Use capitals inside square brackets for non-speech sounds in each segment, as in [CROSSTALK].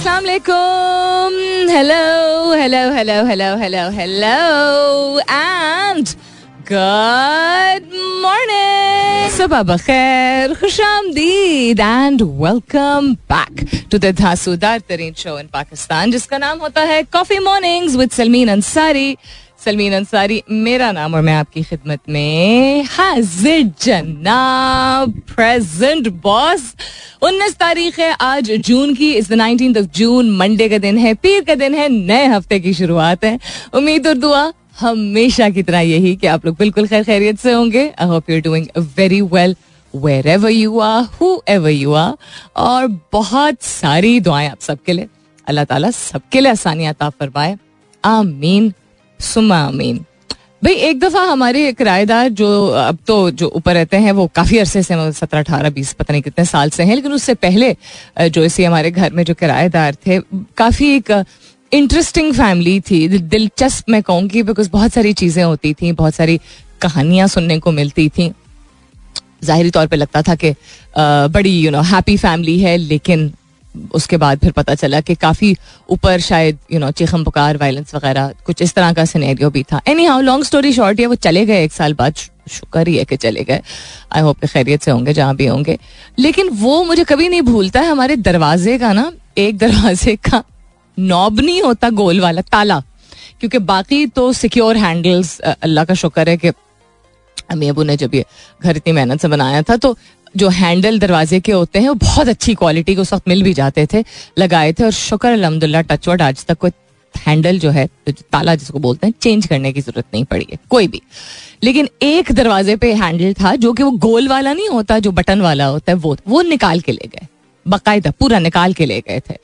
अस्सलाम वालेकुम hello hello hello hello hello hello and good morning सुबह बखैर खुश आमदीद and welcome back to the धांसूदार तरीन शो इन पाकिस्तान जिसका नाम होता है coffee mornings with Salmeen Ansari Salmeen Ansari, मेरा नाम और मैं आपकी खिदमत में हाजिर जनाब प्रेजेंट बॉस उन्नीस तारीख है, आज जून की, इस नाइनटीन ऑफ़ जून मंडे का दिन है, पीर का दिन है, नए हफ़्ते की शुरुआत है। उम्मीद और दुआ, हमेशा की तरह यही कि आप लोग बिल्कुल खैर खैरियत से होंगे। I hope you doing very well wherever you are whoever you are और बहुत सारी दुआएँ आप सबके लिए। अल्लाह ताला सबके लिए आसानियात फरमाए। आमीन। सुमा अमीन भाई, एक दफ़ा हमारे किराएदार जो अब तो जो ऊपर रहते हैं, वो काफ़ी अरसे से सत्रह, अठारह, बीस, पता नहीं कितने साल से हैं, लेकिन उससे पहले जो इसी हमारे घर में जो किराएदार थे, काफ़ी एक इंटरेस्टिंग फैमिली थी दिलचस्प मैं कहूँगी बिकॉज़ बहुत सारी चीज़ें होती थी, बहुत सारी कहानियाँ सुनने को मिलती थी। जाहिरी तौर पे लगता था कि बड़ी यू नो हैप्पी फैमिली है, लेकिन उसके बाद फिर पता चला कि काफ़ी ऊपर शायद यू नो चिखम पुकार वायलेंस वगैरह, कुछ इस तरह का सिनेरियो भी था. Anyhow long story short है वो चले गए एक साल बाद. शुक्र ही है कि चले गए. आई होप खैरियत से होंगे, जहाँ भी होंगे. लेकिन वो मुझे कभी नहीं भूलता है हमारे दरवाजे का ना, एक [LAUGHS] दरवाजे का नॉब नहीं होता गोल वाला, ताला. क्योंकि बाकी तो सिक्योर हैंडल्स अल्लाह का शुक्र है कि अम्मी अबू ने जब ये घर इतनी मेहनत से बनाया था तो जो हैंडल दरवाजे के होते हैं, वो बहुत अच्छी क्वालिटी के उस वक्त मिल भी जाते थे, लगाए थे और शुक्र अलहमदुल्ला टचवर्ड आज तक कोई हैंडल जो है ताला जिसको बोलते हैं चेंज करने की ज़रूरत नहीं पड़ी है, कोई भी। लेकिन एक दरवाजे पे हैंडल था, जो कि वो गोल वाला नहीं होता, जो बटन वाला होता है, वो वो निकाल के ले गए। बाकायदा पूरा निकाल के ले गए थे।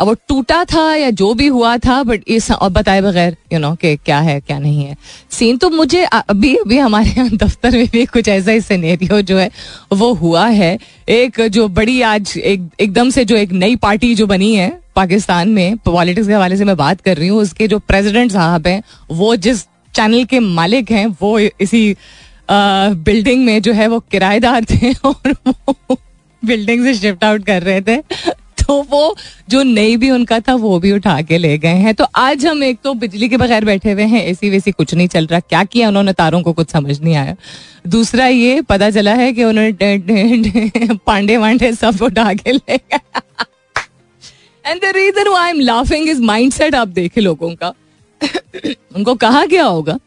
अब वो टूटा था या जो भी हुआ था बट इस और बताए बगैर यू नो कि क्या है, क्या नहीं है। सीन तो मुझे अभी अभी हमारे यहाँ [LAUGHS] दफ्तर में भी कुछ ऐसा ही सिनेरियो जो है, वो हुआ है। एक जो बड़ी आज, एक, एकदम से जो एक नई पार्टी जो बनी है, पाकिस्तान में पॉलिटिक्स के हवाले से मैं बात कर रही हूँ, उसके जो प्रेसिडेंट साहब हैं, वो जिस चैनल के मालिक हैं, वो इसी बिल्डिंग में जो है, वो किराएदार थे [LAUGHS] और वो बिल्डिंग से शिफ्ट आउट कर रहे थे तो वो जो नई भी उनका था, वो भी उठा के ले गए हैं। तो आज हम एक तो बिजली के बगैर बैठे हुए हैं, एसी वेसी कुछ नहीं चल रहा, क्या किया उन्होंने, तारों को कुछ समझ नहीं आया। दूसरा ये, पता चला है कि उन्होंने पांडे वांडे सब उठा के ले गए। And the reason I am laughing is mindset आप देखे लोगों का। उनको कहा गया होगा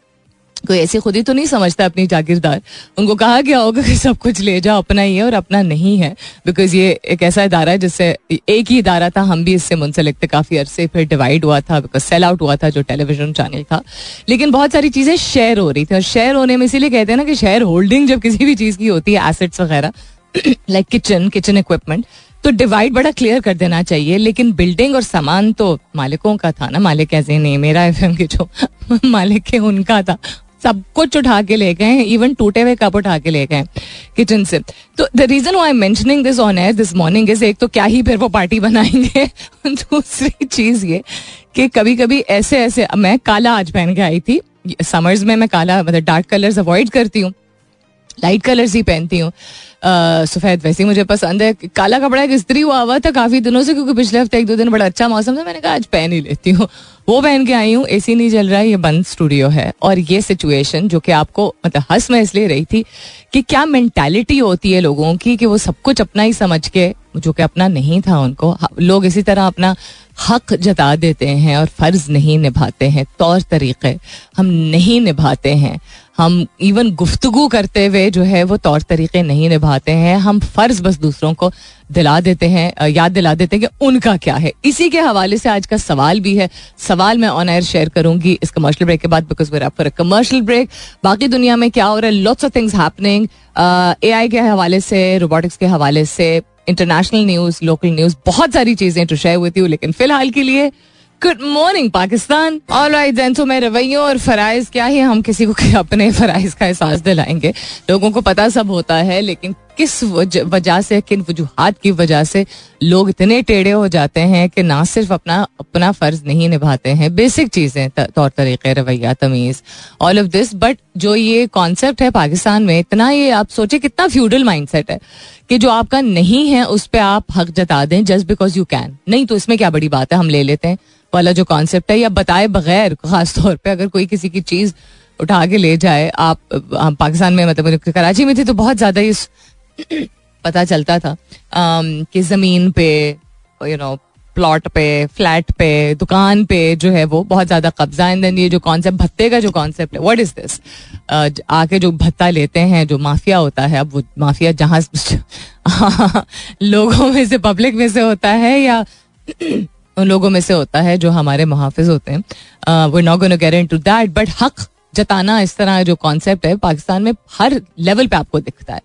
कोई ऐसे खुद ही तो नहीं समझता अपनी जागीरदार। उनको कहा गया होगा कि सब कुछ ले जाओ, अपना ही है और अपना नहीं है। बिकॉज़ ये एक ऐसा इदारा है जिससे एक ही इदारा था, हम भी इससे मुंसलिक थे। काफ़ी अरसे फिर डिवाइड हुआ था बिकॉज़ सेल आउट हुआ था जो टेलीविज़न चैनल था। लेकिन बहुत सारी चीज़ें शेयर हो रही थी और शेयर होने में इसीलिए कहते हैं ना कि शेयर होल्डिंग जब किसी भी चीज़ की होती है एसेट्स वगैरह लाइक किचन किचन इक्विपमेंट तो डिवाइड बड़ा क्लियर कर देना चाहिए। लेकिन बिल्डिंग और सामान तो मालिकों का था ना, मालिक ऐसे नहीं मेरा एफ़ के जो [LAUGHS] मालिक है उनका था। सब कुछ उठा के ले गए इवन टूटे हुए कप उठा के ले गए किचन से। तो the reason I mentioning this on air this morning is एक तो क्या ही फिर वो पार्टी बनाएँगे? [LAUGHS] दूसरी चीज़ ये कि कभी कभी ऐसे ऐसे मैं काला आज पहन के आई थी समर्स में मैं काला मतलब डार्क कलर्स अवॉइड करती हूँ। लाइट कलर्स ही पहनती हूँ। सफ़ेद वैसे मुझे पसंद है। काला कपड़ा एक स्त्री हुआ हुआ था काफ़ी दिनों से, क्योंकि पिछले हफ़्ते एक दो दिन बड़ा अच्छा मौसम था, मैंने कहा आज पहन ही लेती हूँ। वो पहन के आई हूँ एसी नहीं चल रहा है ये बंद स्टूडियो है। और ये सिचुएशन जो कि आपको मतलब हंस में इसलिए रही थी कि क्या मैंटेलिटी होती है लोगों की कि वो सब कुछ अपना ही समझ के जो कि अपना नहीं था उनको, लोग इसी तरह अपना हक जता देते हैं और फ़र्ज़ नहीं निभाते हैं, तौर तरीके हम नहीं निभाते हैं। हम इवन गुफ्तगु करते हुए जो है वो तौर तरीके नहीं निभाते हैं। हम फ़र्ज़ बस दूसरों को दिला देते हैं, याद दिला देते हैं कि उनका क्या है। इसी के हवाले से आज का सवाल भी है। सवाल मैं ऑन एयर शेयर करूँगी इस कमर्शियल ब्रेक के बाद because we're for commercial break बाकी दुनिया में क्या हो रहा है? Lots of things happening A I के हवाले से रोबोटिक्स के हवाले से इंटरनेशनल न्यूज़ लोकल न्यूज़ बहुत सारी चीज़ें टू शेयर विद यू लेकिन फ़िलहाल के लिए गुड मॉर्निंग पाकिस्तान। और मैं रवैयों और फराइज, क्या ही हम किसी को [LAUGHS] अपने फराइज का एहसास दिलाएँगे? लोगों को पता सब होता है, लेकिन किस वजह से, किन वजूहत की वजह से लोग इतने टेढ़े हो जाते हैं कि ना सिर्फ़ अपना अपना फ़र्ज़ नहीं निभाते हैं। बेसिक चीज़ें तौर तरीके, रवैया, तमीज ऑल ऑफ़ दिस बट जो ये कॉन्सेप्ट है पाकिस्तान में, इतना ये आप सोचे कितना फ्यूडल माइंडसेट है कि जो आपका नहीं है, उस पर आप हक जता दें जस्ट बिकॉज़ यू कैन नहीं तो इसमें क्या बड़ी बात है, हम ले लेते हैं। वाला जो कॉन्सेप्ट है, या बताए बगैर खास तौर पे अगर कोई किसी की चीज़ उठा के ले जाए, आप, हम पाकिस्तान में मतलब कराची में थे तो बहुत ज़्यादा इस पता चलता था कि ज़मीन पे यू नो प्लॉट पे फ्लैट पे, दुकान पे जो है वो बहुत ज़्यादा कब्जा एंड देन ये जो कॉन्सेप्ट भत्ते का जो कॉन्सेप्ट है व्हाट इज़ दिस आके जो भत्ता लेते हैं, जो माफिया होता है, अब वो माफिया जहाँ [LAUGHS] लोगों में से पब्लिक में से होता है या उन लोगों में से होता है जो हमारे मुहाफिज होते हैं। We not gonna get into that but हक जताना इस तरह जो कॉन्सेप्ट है, पाकिस्तान में हर लेवल पे आपको दिखता है।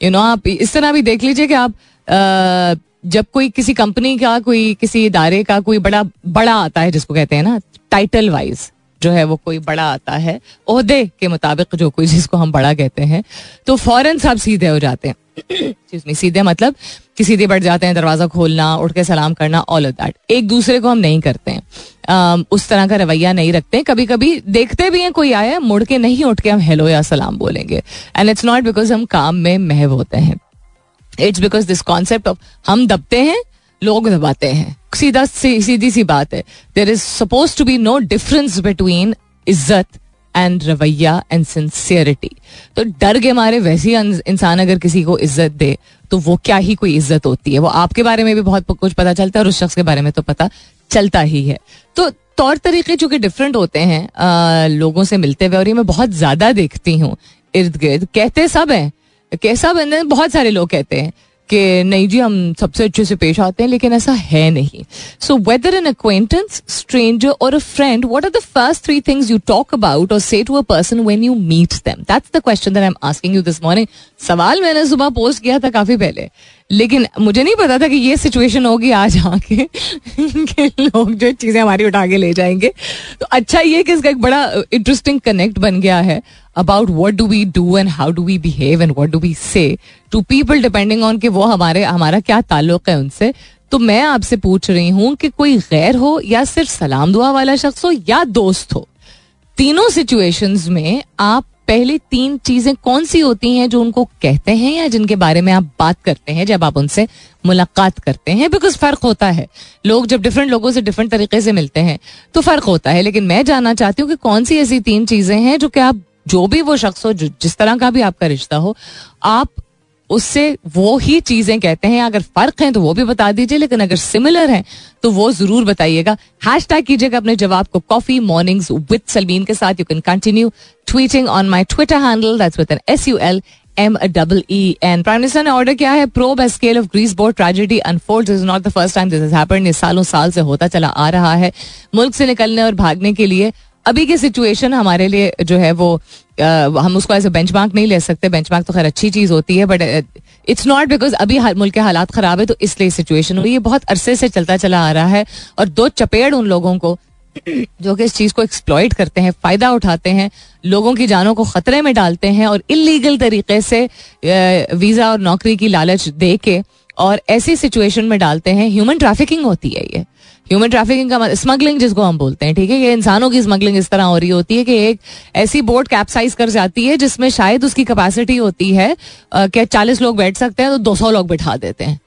यू नो आप इस तरह भी देख लीजिए कि आप जब कोई किसी कंपनी का, कोई किसी इदारे का कोई बड़ा बड़ा आता है, जिसको कहते हैं ना टाइटल वाइज जो है वो कोई बड़ा आता है, ओहदे के मुताबिक जो कोई, जिसको हम बड़ा कहते हैं तो फ़ौरन सब सीधे हो जाते हैं। सीधे मतलब कि सीधे बढ़ जाते हैं दरवाज़ा खोलना उठ के सलाम करना ऑल ऑफ़ दैट एक दूसरे को हम नहीं करते हैं। um, उस तरह का रवैया नहीं रखते हैं। कभी कभी देखते भी हैं कोई आया मुड़ के नहीं उठ के हम हेलो या सलाम बोलेंगे। एंड इट्स नॉट बिकॉज़ हम काम में महव होते हैं। It's because this concept of हम दबते हैं लोग दबाते हैं। सीधा सीधी सी बात है। There is suppose to be no difference between इज़्ज़त एंड रवैया एंड सिंसियरिटी तो डर के मारे वैसे इंसान अगर किसी को इज़्ज़त दे तो वो क्या ही कोई इज़्ज़त होती है? वो आपके बारे में भी बहुत कुछ पता चलता है और उस शख्स के बारे में तो पता चलता ही है। तो तौर तरीके जो कि डिफरेंट होते हैं आ, लोगों से मिलते हुए और ये मैं बहुत ज़्यादा देखती हूँ इर्द गिर्द कहते सब हैं। कैसा बंदे बहुत सारे लोग कहते हैं। कि नहीं जी, हम सबसे अच्छे से पेश आते हैं, लेकिन ऐसा है नहीं। So whether an acquaintance stranger or a friend what are the first three things you talk about or say to a person when you meet them that's the question that I am asking you this morning सवाल मैंने सुबह post किया था काफ़ी पहले। लेकिन मुझे नहीं पता था कि ये सिचुएशन होगी आज आके, कि लोग जो चीज़ें हमारी उठा के ले जाएँगे। तो अच्छा ये कि इसका एक बड़ा इंटरेस्टिंग कनेक्ट बन गया है about what do we do and how do we behave and what do we say to people depending on कि वो हमारे, हमारा क्या ताल्लुक है उनसे। तो मैं आपसे पूछ रही हूँ कि कोई गैर हो या सिर्फ़ सलाम दुआ वाला शख्स हो या दोस्त हो, तीनों सिचुएशंस में आप पहले तीन चीज़ें कौन सी होती हैं जो उनको कहते हैं या जिनके बारे में आप बात करते हैं जब आप उनसे मुलाकात करते हैं? बिकॉज़ फ़र्क होता है। लोग जब डिफरेंट लोगों से डिफरेंट तरीके से मिलते हैं तो फ़र्क होता है। लेकिन मैं जानना चाहती हूँ कि कौन सी ऐसी तीन चीज़ें हैं जो कि आप, जो भी वो शख्स हो जिस तरह का भी आपका रिश्ता हो, आप उससे वो ही चीज़ें कहते हैं, अगर फ़र्क है तो वो भी बता दीजिए, लेकिन अगर सिमिलर है तो वो ज़रूर बताइएगा। हैश टैग कीजिएगा अपने जवाब को कॉफ़ी मॉर्निंग्स विद सलमीन के साथ। You can continue tweeting on my Twitter handle that's with N S U L M double E N prime minister ने ऑर्डर किया है probe scale of Greece boat tragedy unfold is not the first time this happened ये सालों साल से होता चला आ रहा है। मुल्क से निकलने और भागने के लिए अभी की सिचुएशन हमारे लिए जो है वो हम उसको एज ऐसे बेंच नहीं ले सकते। बेंच तो खैर अच्छी चीज़ होती है बट इट्स नॉट बिकॉज़ अभी हर मुल्क के हालात खराब है तो इसलिए सिचुएशन हुई। ये बहुत अरसे से चलता चला आ रहा है, और दो चपेड़ उन लोगों को, जो कि इस चीज़ को एक्सप्लॉइट करते हैं, फ़ायदा उठाते हैं, लोगों की जानों को खतरे में डालते हैं, और इलीगल तरीके से वीज़ा और नौकरी की लालच दे के और ऐसी सिचुएशन में डालते हैं। ह्यूमन ट्रैफिकिंग होती है ये। ह्यूमन ट्रैफिकिंग का स्मगलिंग मतलब, जिसको हम बोलते हैं ठीक है? ये इंसानों की स्मगलिंग इस तरह हो रही होती है कि एक ऐसी बोट कैप्साइज कर जाती है जिसमें शायद उसकी कैपेसिटी होती है कि चालीस लोग बैठ सकते हैं तो दो सौ लोग बैठा देते हैं।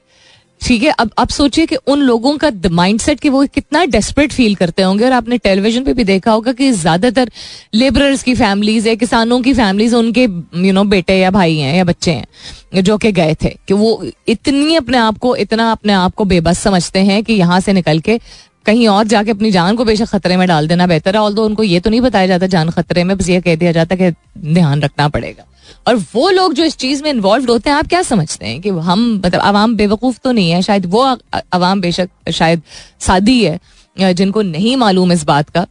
ठीक है, अब आप सोचिए कि उन लोगों का माइंडसेट कि वो कितना डेस्परेट फील करते होंगे और आपने टेलीविज़न पे भी देखा होगा कि ज़्यादातर लेबरर्स की फैमिलीज़ है, किसानों की फैमिलीज़ उनके यू नो बेटे या भाई हैं या बच्चे हैं जो कि गए थे कि वो इतनी अपने आप को, इतना अपने आप को बेबस समझते हैं कि यहाँ से निकल के कहीं और जाके अपनी जान को बेशक खतरे में डाल देना बेहतर है ऑल उनको ये तो नहीं बताया जाता जान खतरे में, बस ये कह दिया जाता कि ध्यान रखना पड़ेगा। और वो लोग जो इस चीज़ में इन्वॉल्व होते हैं आप क्या समझते हैं कि हम मतलब आवाम बेवकूफ़ तो नहीं है शायद वो आवाम बेशक शायद सादी है जिनको नहीं मालूम इस बात का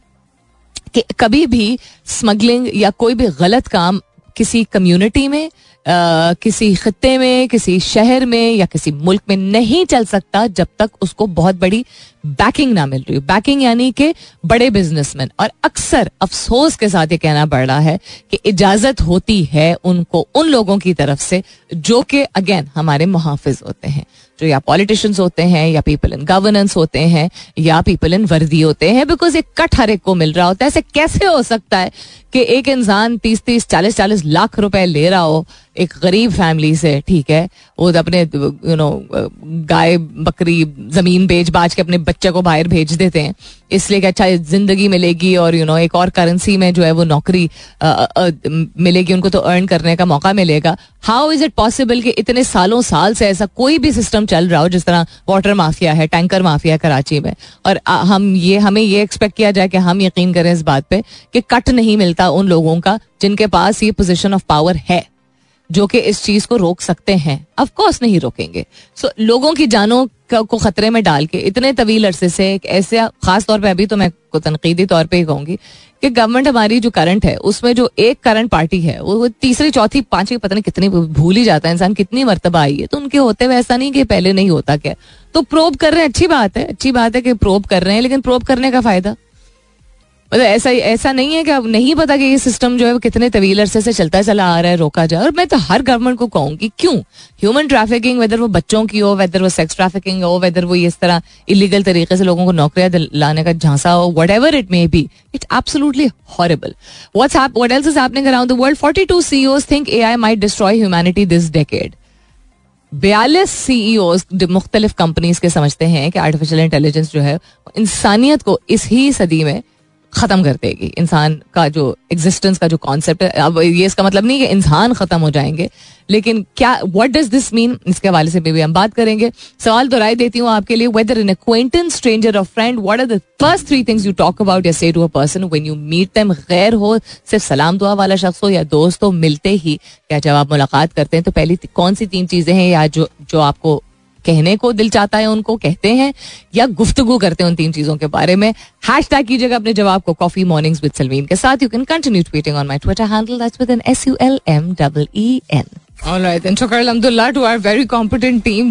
कि कभी भी स्मगलिंग या कोई भी गलत काम किसी कम्युनिटी में आ, किसी खत्ते में किसी शहर में या किसी मुल्क में नहीं चल सकता जब तक उसको बहुत बड़ी बैकिंग ना मिल रही बैकिंग यानी कि बड़े बिजनेसमैन और अक्सर अफसोस के साथ ये कहना पड़ रहा है कि इजाज़त होती है उनको, उन लोगों की तरफ़ से जो कि अगेन हमारे मुहाफिज होते हैं। जो या पॉलिटिशियंस होते हैं, या पीपल इन गवर्नेंस होते हैं, या पीपल इन वर्दी होते हैं बिकॉज़ एक कट हर एक को मिल रहा होता है। ऐसे कैसे हो सकता है कि एक इंसान तीस तीस चालीस चालीस लाख रुपए ले रहा हो एक गरीब फैमिली से, ठीक है, वो अपने यू नो गाय बकरी ज़मीन बेच बाज के अपने बच्चे को बाहर भेज देते हैं। इसलिए कि अच्छा ज़िंदगी मिलेगी और यू नो एक और करेंसी में जो है वो नौकरी मिलेगी, उनको तो अर्न करने का मौका मिलेगा। हाउ इज़ इट पॉसिबल कि इतने सालों, साल से ऐसा कोई भी सिस्टम चल रहा हो जिस तरह वाटर माफिया है टैंकर माफिया कराची में? और हम ये, हमें ये एक्सपेक्ट किया जाए कि हम यकीन करें इस बात पे कि कट नहीं मिलता उन लोगों का जिनके पास ये पोजिशन ऑफ़ पावर है। जो कि इस चीज़ को रोक सकते हैं। अफकोर्स नहीं रोकेंगे। सो so, लोगों की जानों को खतरे में डाल के इतने तवील अरसे से एक ऐसे खास तौर पे अभी तो मैं को तनकीदी तौर पे ही कहूँगी कि गवर्नमेंट हमारी जो करंट है उसमें जो एक करंट पार्टी है वो तीसरी चौथी पांचवी पता नहीं कितनी भूल ही जाता है इंसान कितनी मरतबा आई है। तो उनके होते हुए ऐसा नहीं कि पहले नहीं होता क्या। तो प्रोब कर रहे हैं अच्छी बात है अच्छी बात है कि प्रोब कर रहे हैं लेकिन प्रोब करने का फ़ायदा? मतलब ऐसा ऐसा नहीं है कि अब नहीं पता कि ये सिस्टम जो है वो कितने तवील अरसे से चलता चला आ रहा है, रोका जाए। और मैं तो हर गवर्नमेंट को कहूँगी, क्यों? ह्यूमन ट्रैफिकिंग वेदर वो बच्चों की हो वेदर वो सेक्स ट्रैफिकिंग हो वेदर वो इस तरह इलीगल तरीके से लोगों को नौकरियाँ लाने का झांसा हो whatever it may be it absolutely horrible what's what else is happening the world 42 CEOs think AI might destroy humanity this decade बयालीस सीईओ मुख्तलिफ़ कंपनीज़ के समझते हैं कि आर्टिफिशियल इंटेलिजेंस जो है इंसानियत को इस ही सदी में खत्म कर देगी। इंसान का जो एग्जिस्टेंस का जो कॉन्सेप्ट है, अब ये इसका मतलब नहीं कि इंसान खत्म हो जाएँगे, लेकिन क्या व्हाट डज दिस मीन इसके हवाले से भी हम बात करेंगे। सवाल दोहराई देती हूँ आपके लिए whether in acquaintance stranger or friend what are the first three things you talk about या say to a person when you meet them गैर हो, सिर्फ़ सलाम दुआ वाला शख्स हो या दोस्त हो, मिलते ही क्या जब आप मुलाकात करते हैं? तो पहली कौन सी तीन चीज़ें हैं या जो जो आपको कहने को दिल चाहता है उनको कहते हैं या गुफ्तगु करते हैं उन तीन चीज़ों के बारे में। हैश टैग कीजिएगा अपने जवाब को कॉफ़ी मॉर्निंग्स विद सलवीन के साथ। You can continue tweeting on my Twitter handle with N S U L M double E N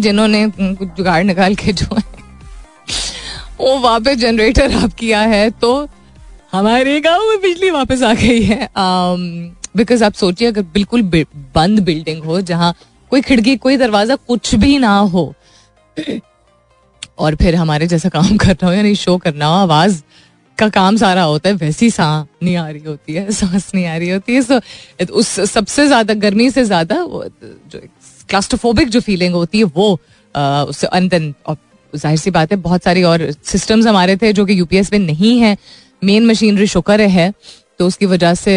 जिन्होंने कुछ जुगाड़ निकाल के जो है वो वापस जनरेटर आप किया है तो हमारे गाँव में बिजली वापस आ गई है। बिकॉज़ um, आप सोचिए अगर बिल्कुल बंद बिल्डिंग हो जहाँ कोई खिड़की कोई दरवाज़ा कुछ भी ना हो और फिर हमारे जैसा काम करना हो, यानी शो करना हो, आवाज़ का काम सारा होता है, वैसी सांस नहीं आ रही होती है, सांस नहीं आ रही होती है सो उस सबसे ज़्यादा, गर्मी से ज़्यादा जो क्लास्टोफोबिक जो फीलिंग होती है, वो उससे ज़ाहिर सी बात है, बहुत सारी और सिस्टम्स हमारे थे जो कि यूपीएस में नहीं है मेन मशीनरी शुक्र है तो उसकी वजह से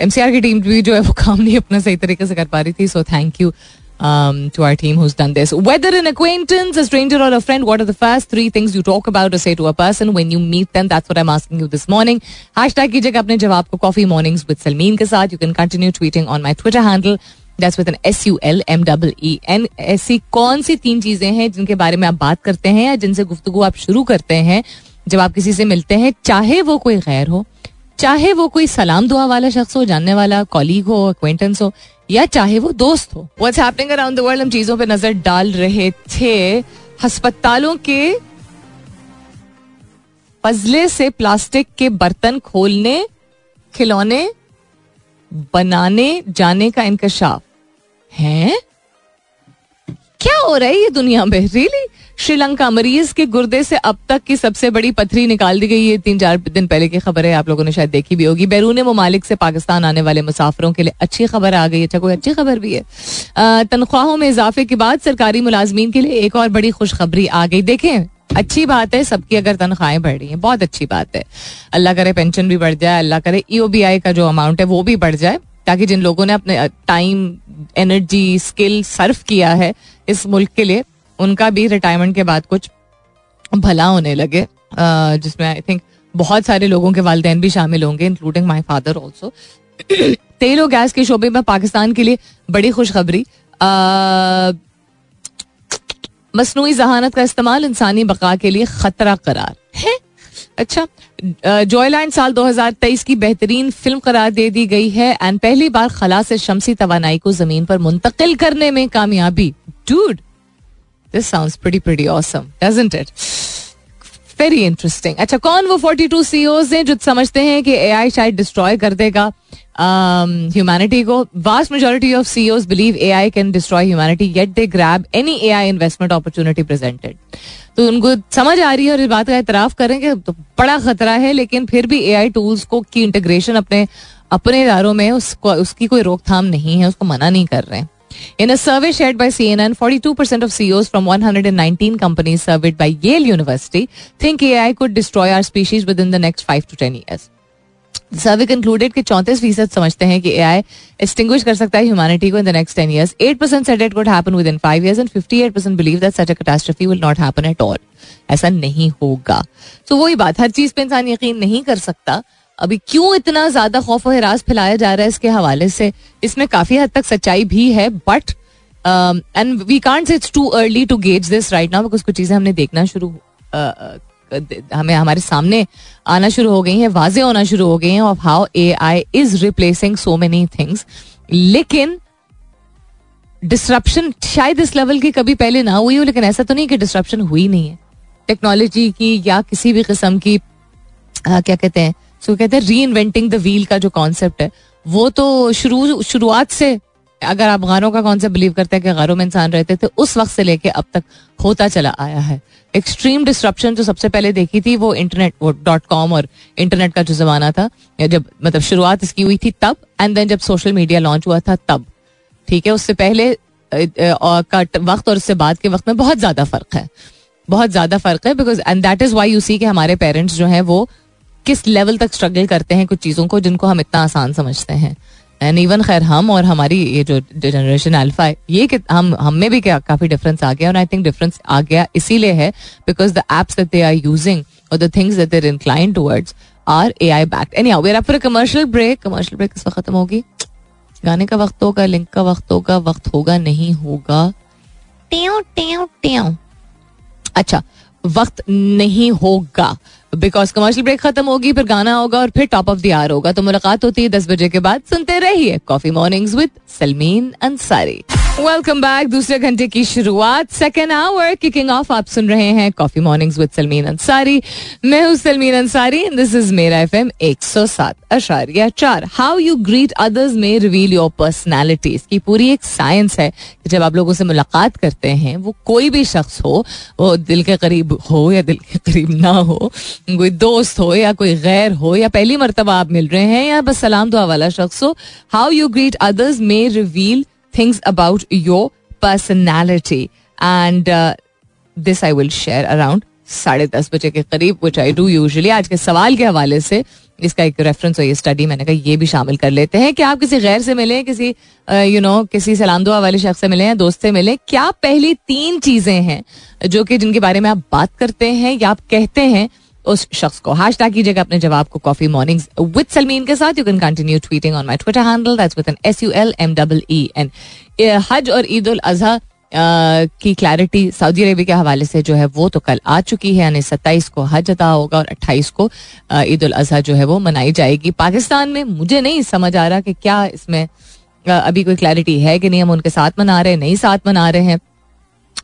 एमसीआर की टीम भी जो है, वो काम नहीं अपना सही तरीके से कर पा रही थी so thank you um, to our team who's done this. Whether an acquaintance, a stranger, or a friend, what are the first three things you talk about or say to a person when you meet them? That's what I'm asking you this morning. Hashtag कीजिएगा अपने जवाब को Coffee Mornings with Salmeen के साथ. You can continue tweeting on my Twitter handle. That's with an S U L M W E N. ऐसी कौन सी तीन चीज़ें हैं जिनके बारे में आप बात करते हैं या जिनसे गुफ्तगु आप शुरू करते हैं जब आप किसी से मिलते हैं चाहे वो कोई गैर हो चाहे वो कोई सलाम दुआ वाला शख्स हो जानने वाला कॉलीग हो अक्वेंटेंस हो या चाहे वो दोस्त हो। What's happening around the world हम चीज़ों पे नज़र डाल रहे थे अस्पतालों के पजले से प्लास्टिक के बर्तन खोलने, खिलौने बनाने, जाने का इंकशाफ है? क्या हो रहा है ये दुनिया में? Really really? श्रीलंका मरीज़ के गुर्दे से अब तक की सबसे बड़ी पथरी निकाल दी गई है। तीन चार दिन पहले की खबर है। आप लोगों ने शायद देखी भी होगी। बैरून ममालिक से पाकिस्तान आने वाले मुसाफरों के लिए अच्छी खबर आ गई अच्छा कोई अच्छी खबर भी है। तनख्वाहों में इजाफे के बाद सरकारी मुलाजमीन के लिए एक और बड़ी खुशखबरी आ गई। देखें, अच्छी बात है, सबकी अगर तनख्वाहें बढ़ रही हैं, बहुत अच्छी बात है। अल्लाह करे पेंशन भी बढ़ जाए, अल्लाह करे ईओबीआई का जो अमाउंट है, वो भी बढ़ जाए, ताकि जिन लोगों ने अपने टाइम एनर्जी स्किल सर्व किया है, इस मुल्क के लिए उनका भी रिटायरमेंट के बाद कुछ भला होने लगे। जिसमें आई थिंक बहुत सारे लोगों के वालदेन भी शामिल होंगे इंक्लूडिंग माई फादर ऑल्सो तेल और गैस के शोबे में पाकिस्तान के लिए बड़ी खुशखबरी। मसनू जहानत का इस्तेमाल इंसानी बका के लिए खतरा करार। है? अच्छा। जॉयलैंड साल 2023 की बेहतरीन फ़िल्म करार दे दी गई है एंड पहली बार खला से शमसी तवानाई को ज़मीन पर मुंतकिल करने में कामयाबी। Dude this sounds pretty pretty awesome doesn't it very interesting अच्छा कौन वो 42 सीईओज हैं जो समझते हैं कि एआई शायद डिस्ट्रॉय कर देगा ह्यूमैनिटी um, को? Vast majority of CEOs believe AI can destroy humanity yet they grab any AI investment opportunity presented तो उनको समझ आ रही है और इस बात का एतराफ करेंगे तो बड़ा खतरा है लेकिन फिर भी एआई टूल्स को की इंटीग्रेशन अपने अपने इदारों में उसको उसकी कोई रोकथाम नहीं है उसको मना नहीं कर रहे हैं। In a survey shared by CNN, 42% of CEOs from 119 companies surveyed by Yale University think AI could destroy our species within the next 5 to 10 years. Survey concluded कि चौंतीस फ़ीसद समझते हैं कि एआई एक्सटिंग्विश कर सकता है ह्यूमैनिटी को in the next ten years eight percent said it could happen within five years and fifty eight percent believe that such a catastrophe will not happen at all ऐसा नहीं होगा। तो so, वही बात हर चीज़ पे इंसान यकीन नहीं कर सकता अभी क्यों इतना ज़्यादा खौफ हिरास फैलाया जा रहा है इसके हवाले से? इसमें काफ़ी हद तक सच्चाई भी है but and we can't it's too early to gauge this right now because कुछ चीज़ें हमने देखना शुरू हमें हमारे सामने आना शुरू हो गई है वाजे होना शुरू हो गई हैं of how A I is replacing so many things लेकिन डिस्ट्रप्शन शायद इस लेवल की कभी पहले ना हुई हो लेकिन ऐसा तो नहीं कि डिस्ट्रप्शन हुई नहीं है। टेक्नोलॉजी की या किसी भी किस्म की आ, क्या कहते हैं सो कहते हैं री इन्वेंटिंग द व्हील का जो कॉन्सेप्ट है, वो तो शुरू, शुरुआत से, अगर आप गारों का कॉन्सेप्ट बिलीव करते हैं कि गारों में इंसान रहते थे, उस वक्त से लेके अब तक होता चला आया है। एक्सट्रीम डिस्ट्रप्शन जो सबसे पहले देखी थी, वो इंटरनेट वो डॉट कॉम और इंटरनेट का जो जमाना था जब मतलब शुरुआत इसकी हुई थी तब एंड देन जब सोशल मीडिया लॉन्च हुआ था तब। ठीक है, उससे पहले का वक्त और उससे बाद के वक्त में बहुत ज़्यादा फ़र्क है। बहुत ज़्यादा फ़र्क है because and that is why you see कि हमारे पेरेंट्स जो हैं, वो किस लेवल तक स्ट्रगल करते हैं कुछ चीज़ों को जिनको हम इतना आसान समझते हैं? एंड इवन खैर हम और हमारी ये जो जनरेशन अल्फ़ा है ये कि हम हम में भी क्या काफ़ी डिफरेंस आ गया और आई थिंक डिफरेंस आ गया इसीलिए है because the apps that they are using or the things that they're incline towards are A I back anyhow we're for commercial break commercial break किस वक्त खत्म होगी? गाने का वक्त होगा लिंक का वक्त होगा वक्त होगा नहीं होगा। ट्यों ट्यों ट्यों। अच्छा वक्त नहीं होगा। बिकॉज़ कमर्शियल ब्रेक खत्म होगी, फिर गाना होगा और फिर टॉप ऑफ़ द आर होगा। तो मुलाकात होती है दस बजे के बाद। सुनते रहिए coffee mornings with Salmeen Ansari welcome back दूसरे घंटे की शुरुआत. सेकेंड आवर किकिंग ऑफ़ आप सुन रहे हैं coffee mornings with Salmeen Ansari मैं हूँ Salmeen Ansari and this is मेरा एफ़ एम एक सौ सात, अशारिया चार. How you greet others may reveal your personality इसकी पूरी एक साइंस है कि जब आप लोगों से मुलाकात करते हैं, वो कोई भी शख्स हो, वो दिल के करीब हो या दिल के करीब ना हो, कोई दोस्त हो या कोई गैर हो या पहली मरतबा आप मिल रहे हैं या बस सलाम दुआ वाला शख्स हो how you greet others may reveal things about your personality. And uh, this I will share around साढ़े दस बजे के करीब विच आई डू यूजली आज के सवाल के हवाले से इसका एक रेफरेंस हो ये स्टडी मैंने कहा ये भी शामिल कर लेते हैं कि आप किसी गैर से मिले किसी यू नो किसी सलाम दुआ वाले शख्स से मिले या दोस्त से मिले क्या पहली तीन चीज़ें हैं जो कि जिनके बारे में आप बात करते हैं या आप कहते हैं उस शख्स को। हैश टैग कीजिएगा अपने जवाब को कॉफ़ी मॉर्निंग विद सलमीन के साथ। You can continue tweeting on my Twitter handle that's with N S U L M double E N Hajj और ईद उल अजहा की क्लैरिटी सऊदी अरेबिया के हवाले से जो है वो तो कल आ चुकी है। यानी सत्ताईस को हज अदा होगा और अट्ठाईस को ईद उल अजहा जो है वो मनाई जाएगी। पाकिस्तान में मुझे नहीं समझ आ रहा कि क्या इसमें अभी कोई क्लैरिटी है कि नहीं। हम उनके साथ मना रहे हैं, नहीं साथ मना रहे हैं।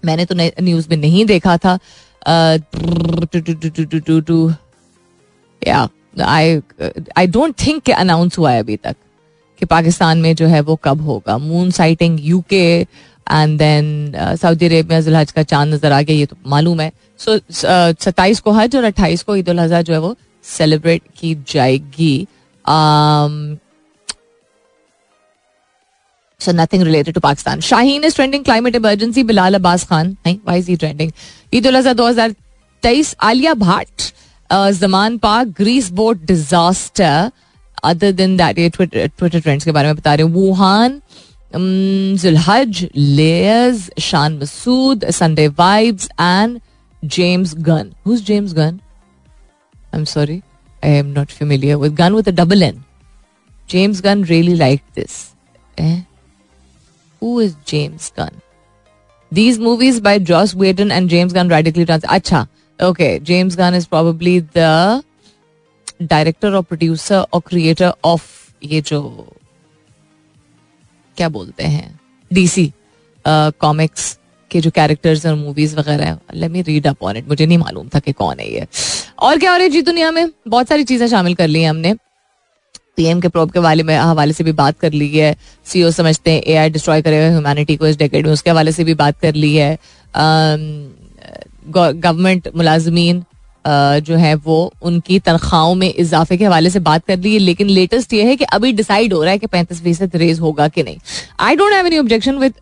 मैंने तो न्यूज़ में नहीं देखा था। आई डोंट थिंक अनाउंस हुआ है अभी तक कि पाकिस्तान में जो है वो कब होगा। Moon sighting UK and then Saudi Arabia Hajj का चाँद नज़र आ गया, ये तो मालूम है। सो सत्ताईस को हज और अट्ठाईस को ईद उल अजहा जो है वो सेलिब्रेट की जाएगी। So nothing related to Pakistan. Shaheen is trending climate emergency. Bilal Abbas Khan. Why is he trending? Eid ul Azha 2023. Alia Bhatt. Zaman Pak Greece boat disaster other than that ये Twitter Twitter trends के बारे में बता रहे हैं Wuhan जुलहज layers Shan Masood Sunday vibes and James Gunn who's James Gunn I am sorry I am not familiar with Gunn with a double N James Gunn really like this Who is James Gunn? These movies by Joss Whedon and James Gunn radically trans. Acha, okay. James Gunn is probably the director or producer or creator of ये जो क्या बोलते हैं DC comics के जो characters और movies वगैरह है let me read up on it मुझे नहीं मालूम था कि कौन है ये और क्या हो रहा है जी दुनिया में बहुत सारी चीज़ें शामिल कर ली हैं हमने पीएम के प्रोब के वाले में हवाले से भी बात कर ली है। सीईओ समझते हैं एआई डिस्ट्रॉय करेगा ह्यूमैनिटी को इस डेकेड में, उसके हवाले से भी बात कर ली है। गवर्नमेंट मुलाजमीन जो है वो, उनकी तनख्वाहों में इजाफे के हवाले से बात कर ली है, लेकिन लेटेस्ट ये है कि अभी डिसाइड हो रहा है कि पैंतीस फ़ीसद रेज होगा कि नहीं। I don't have any objection with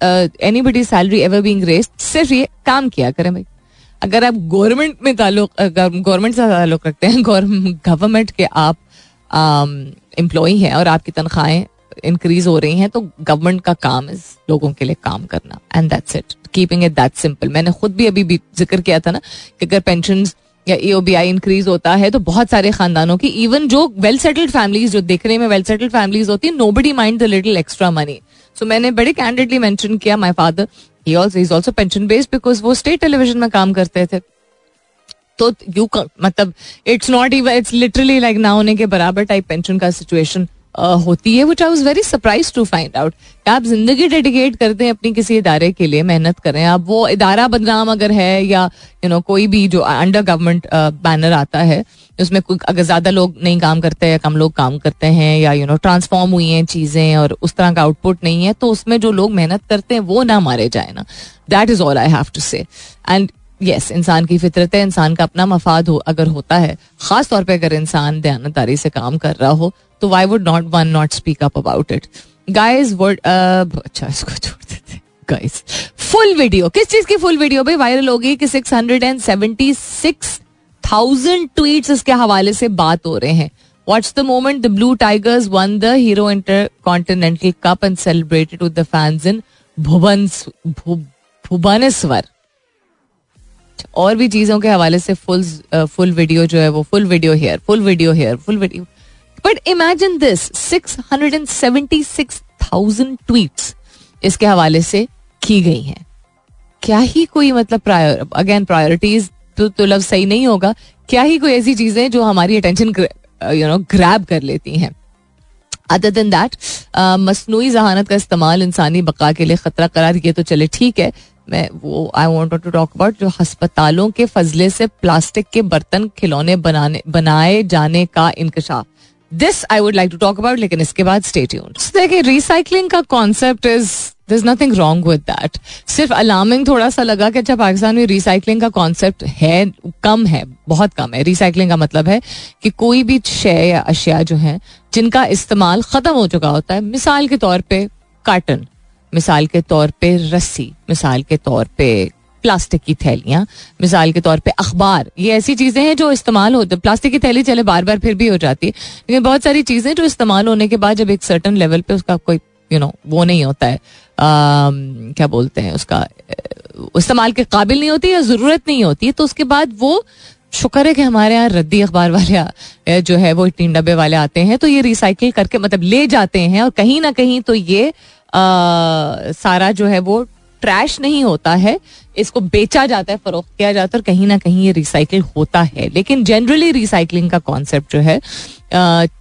anybody salary ever being raise सिर्फ़ ये काम किया करें भाई। अगर आप गवर्नमेंट में ताल्लुक गवर्नमेंट से ताल्लुक रखते हैं गवर्नमेंट के आप एम्प्लॉय हैं और आपकी तनख्वाहें इंक्रीज हो रही हैं तो गवर्नमेंट का काम इज़ लोगों के लिए काम करना and that's it keeping it that simple मैंने खुद भी अभी भी ज़िक्र किया था ना कि अगर पेंशन या ई ओ बी आई इंक्रीज होता है तो बहुत सारे खानदानों की इवन जो वेल सेटल्ड फैमिलीज़ जो देखने में वेल सेटल्ड फैमिलीज़ होती है nobody mind the little extra money so मैंने बड़े कैंडिडली मैंशन किया my father he is also pension based because वो स्टेट टेलीविज़न में काम करते थे। तो यू मतलब it's not even it's literally like ना होने के बराबर टाइप पेंशन का सिचुएशन होती है which I was very surprise to find out आप ज़िंदगी डेडिकेट करते हैं अपनी किसी इदारे के लिए, मेहनत करें आप वो इदारा बदनाम अगर है या यू नो कोई भी जो अंडर गवर्नमेंट बैनर आता है, उसमें अगर ज़्यादा लोग नहीं काम करते या कम लोग काम करते हैं या यू नो ट्रांसफॉर्म हुई हैं चीज़ें और उस तरह का आउटपुट नहीं है तो उसमें जो लोग मेहनत करते हैं, वो ना मारे जाए ना। That is all I have to say and yes इंसान की फितरत है इंसान का अपना मफाद हो, अगर होता है खास तौर पे अगर इंसान दयानतदारी से काम कर रहा हो तो why would not one not speak up about it guys word अच्छा इसको छोड़ देते गाइस फुल वीडियो किस चीज़ की फुल वीडियो भाई? वायरल हो गई कि six hundred and seventy six thousand tweet इसके हवाले से बात हो रहे हैं। Watch the moment the Blue Tigers won the Hero Intercontinental Cup and celebrated with the fans in Bhubaneswar. और भी चीज़ों के हवाले से फुल फुल वीडियो जो है वो full video here full video here full video but imagine this six hundred and seventy six thousand tweet इसके हवाले से की गई हैं। क्या ही कोई मतलब अगेन प्रायोरिटीज तो, तो लव सही नहीं होगा। क्या ही कोई ऐसी चीज़ें जो हमारी अटेंशन यू नो ग्रैब कर लेती हैं। अदर दिन दैट मसनू जहानत का इस्तेमाल इंसानी बका के लिए खतरा करार किए तो चले ठीक है। मैं वो I want to talk about जो अस्पतालों के फजले से प्लास्टिक के बर्तन खिलौने बनाने, बनाए जाने का इंकशाफ this I would like to talk about लेकिन इसके बाद स्टेट देखिए रिसाइकलिंग का concept is this nothing wrong with that सिर्फ़ अलार्मिंग थोड़ा सा लगा कि अच्छा पाकिस्तान में रिसाइकलिंग का कॉन्सेप्ट है, कम है, बहुत कम है। रिसाइकलिंग का मतलब है कि कोई भी शय या अशिया जो है, जिनका इस्तेमाल खत्म हो चुका होता है, मिसाल के तौर पर कार्टन मिसाल के तौर पे रस्सी मिसाल के तौर पे प्लास्टिक की थैलियाँ मिसाल के तौर पे अखबार ये ऐसी चीज़ें हैं जो इस्तेमाल होते प्लास्टिक की थैली चले बार बार फिर भी हो जाती है। लेकिन बहुत सारी चीज़ें जो इस्तेमाल होने के बाद जब एक सर्टन लेवल पे उसका कोई यू नो वो नहीं होता है आ, क्या बोलते हैं उसका इस्तेमाल के काबिल नहीं होती या ज़रूरत नहीं होती है तो उसके बाद वो शुक्र है कि हमारे यहाँ रद्दी अखबार वाले जो है वो तीन डब्बे वाले आते हैं तो ये रिसाइकिल करके मतलब ले जाते हैं और कहीं ना कहीं तो ये सारा जो है वो ट्रैश नहीं होता है, इसको बेचा जाता है, फरोख्त किया जाता है और कहीं ना कहीं ये रिसाइकिल होता है। लेकिन जनरली रिसाइकलिंग का कॉन्सेप्ट जो है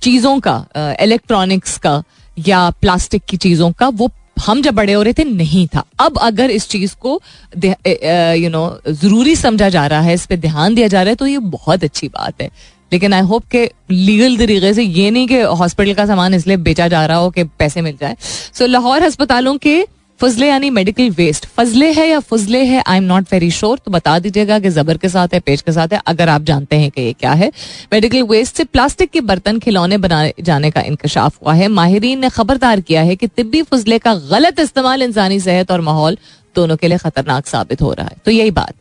चीज़ों का इलेक्ट्रॉनिक्स का या प्लास्टिक की चीज़ों का वो हम जब बड़े हो रहे थे, नहीं था। अब अगर इस चीज़ को यू नो ज़रूरी समझा जा रहा है, इस पर ध्यान दिया जा रहा है तो ये बहुत अच्छी बात है। लेकिन आई होप के लीगल तरीके से ये नहीं कि हॉस्पिटल का सामान इसलिए बेचा जा रहा हो कि पैसे मिल जाए। सो so, लाहौर अस्पतालों के फजले यानी मेडिकल वेस्ट फजले है या फजले है I am not very sure तो बता दीजिएगा कि जबर के साथ है पेज के साथ है अगर आप जानते हैं कि ये क्या है। मेडिकल वेस्ट से प्लास्टिक के बर्तन खिलौने बनाए जाने का इंकशाफ हुआ है। माहरीन ने खबरदार किया है कि तिब्बी फजले का गलत इस्तेमाल इंसानी सेहत और माहौल दोनों के लिए खतरनाक साबित हो रहा है। तो यही बात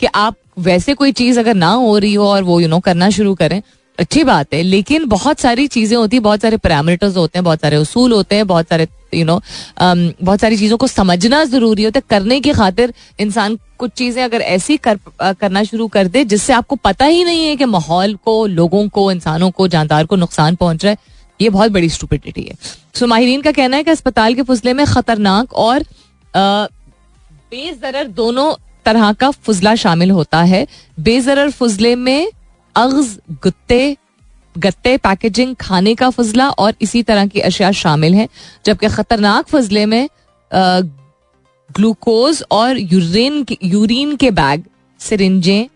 कि आप वैसे कोई चीज़ अगर ना हो रही हो और वो यू नो करना शुरू करें अच्छी बात है। लेकिन बहुत सारी चीज़ें होती बहुत सारे पैरामीटर्स होते हैं बहुत सारे उसूल होते हैं बहुत सारे यू नो um, बहुत सारी चीज़ों को समझना ज़रूरी होता है। करने की खातिर इंसान कुछ चीज़ें अगर ऐसी कर, करना शुरू कर दे जिससे आपको पता ही नहीं है कि माहौल को लोगों को इंसानों को जानदार को नुकसान पहुँच रहा है ये बहुत बड़ी स्टूपिडिटी है। सो माहरीन का कहना है कि अस्पताल के फजले में खतरनाक और बेजर दोनों तरह का फजला शामिल होता है। बेजर फजले में अग्ज, गुत्ते, गत्ते, पैकेजिंग, खाने का फजला और इसी तरह की अशिया शामिल हैं, जबकि खतरनाक फजले में ग्लूकोज और यूरिन यूरिन के बैग, सिरिंजें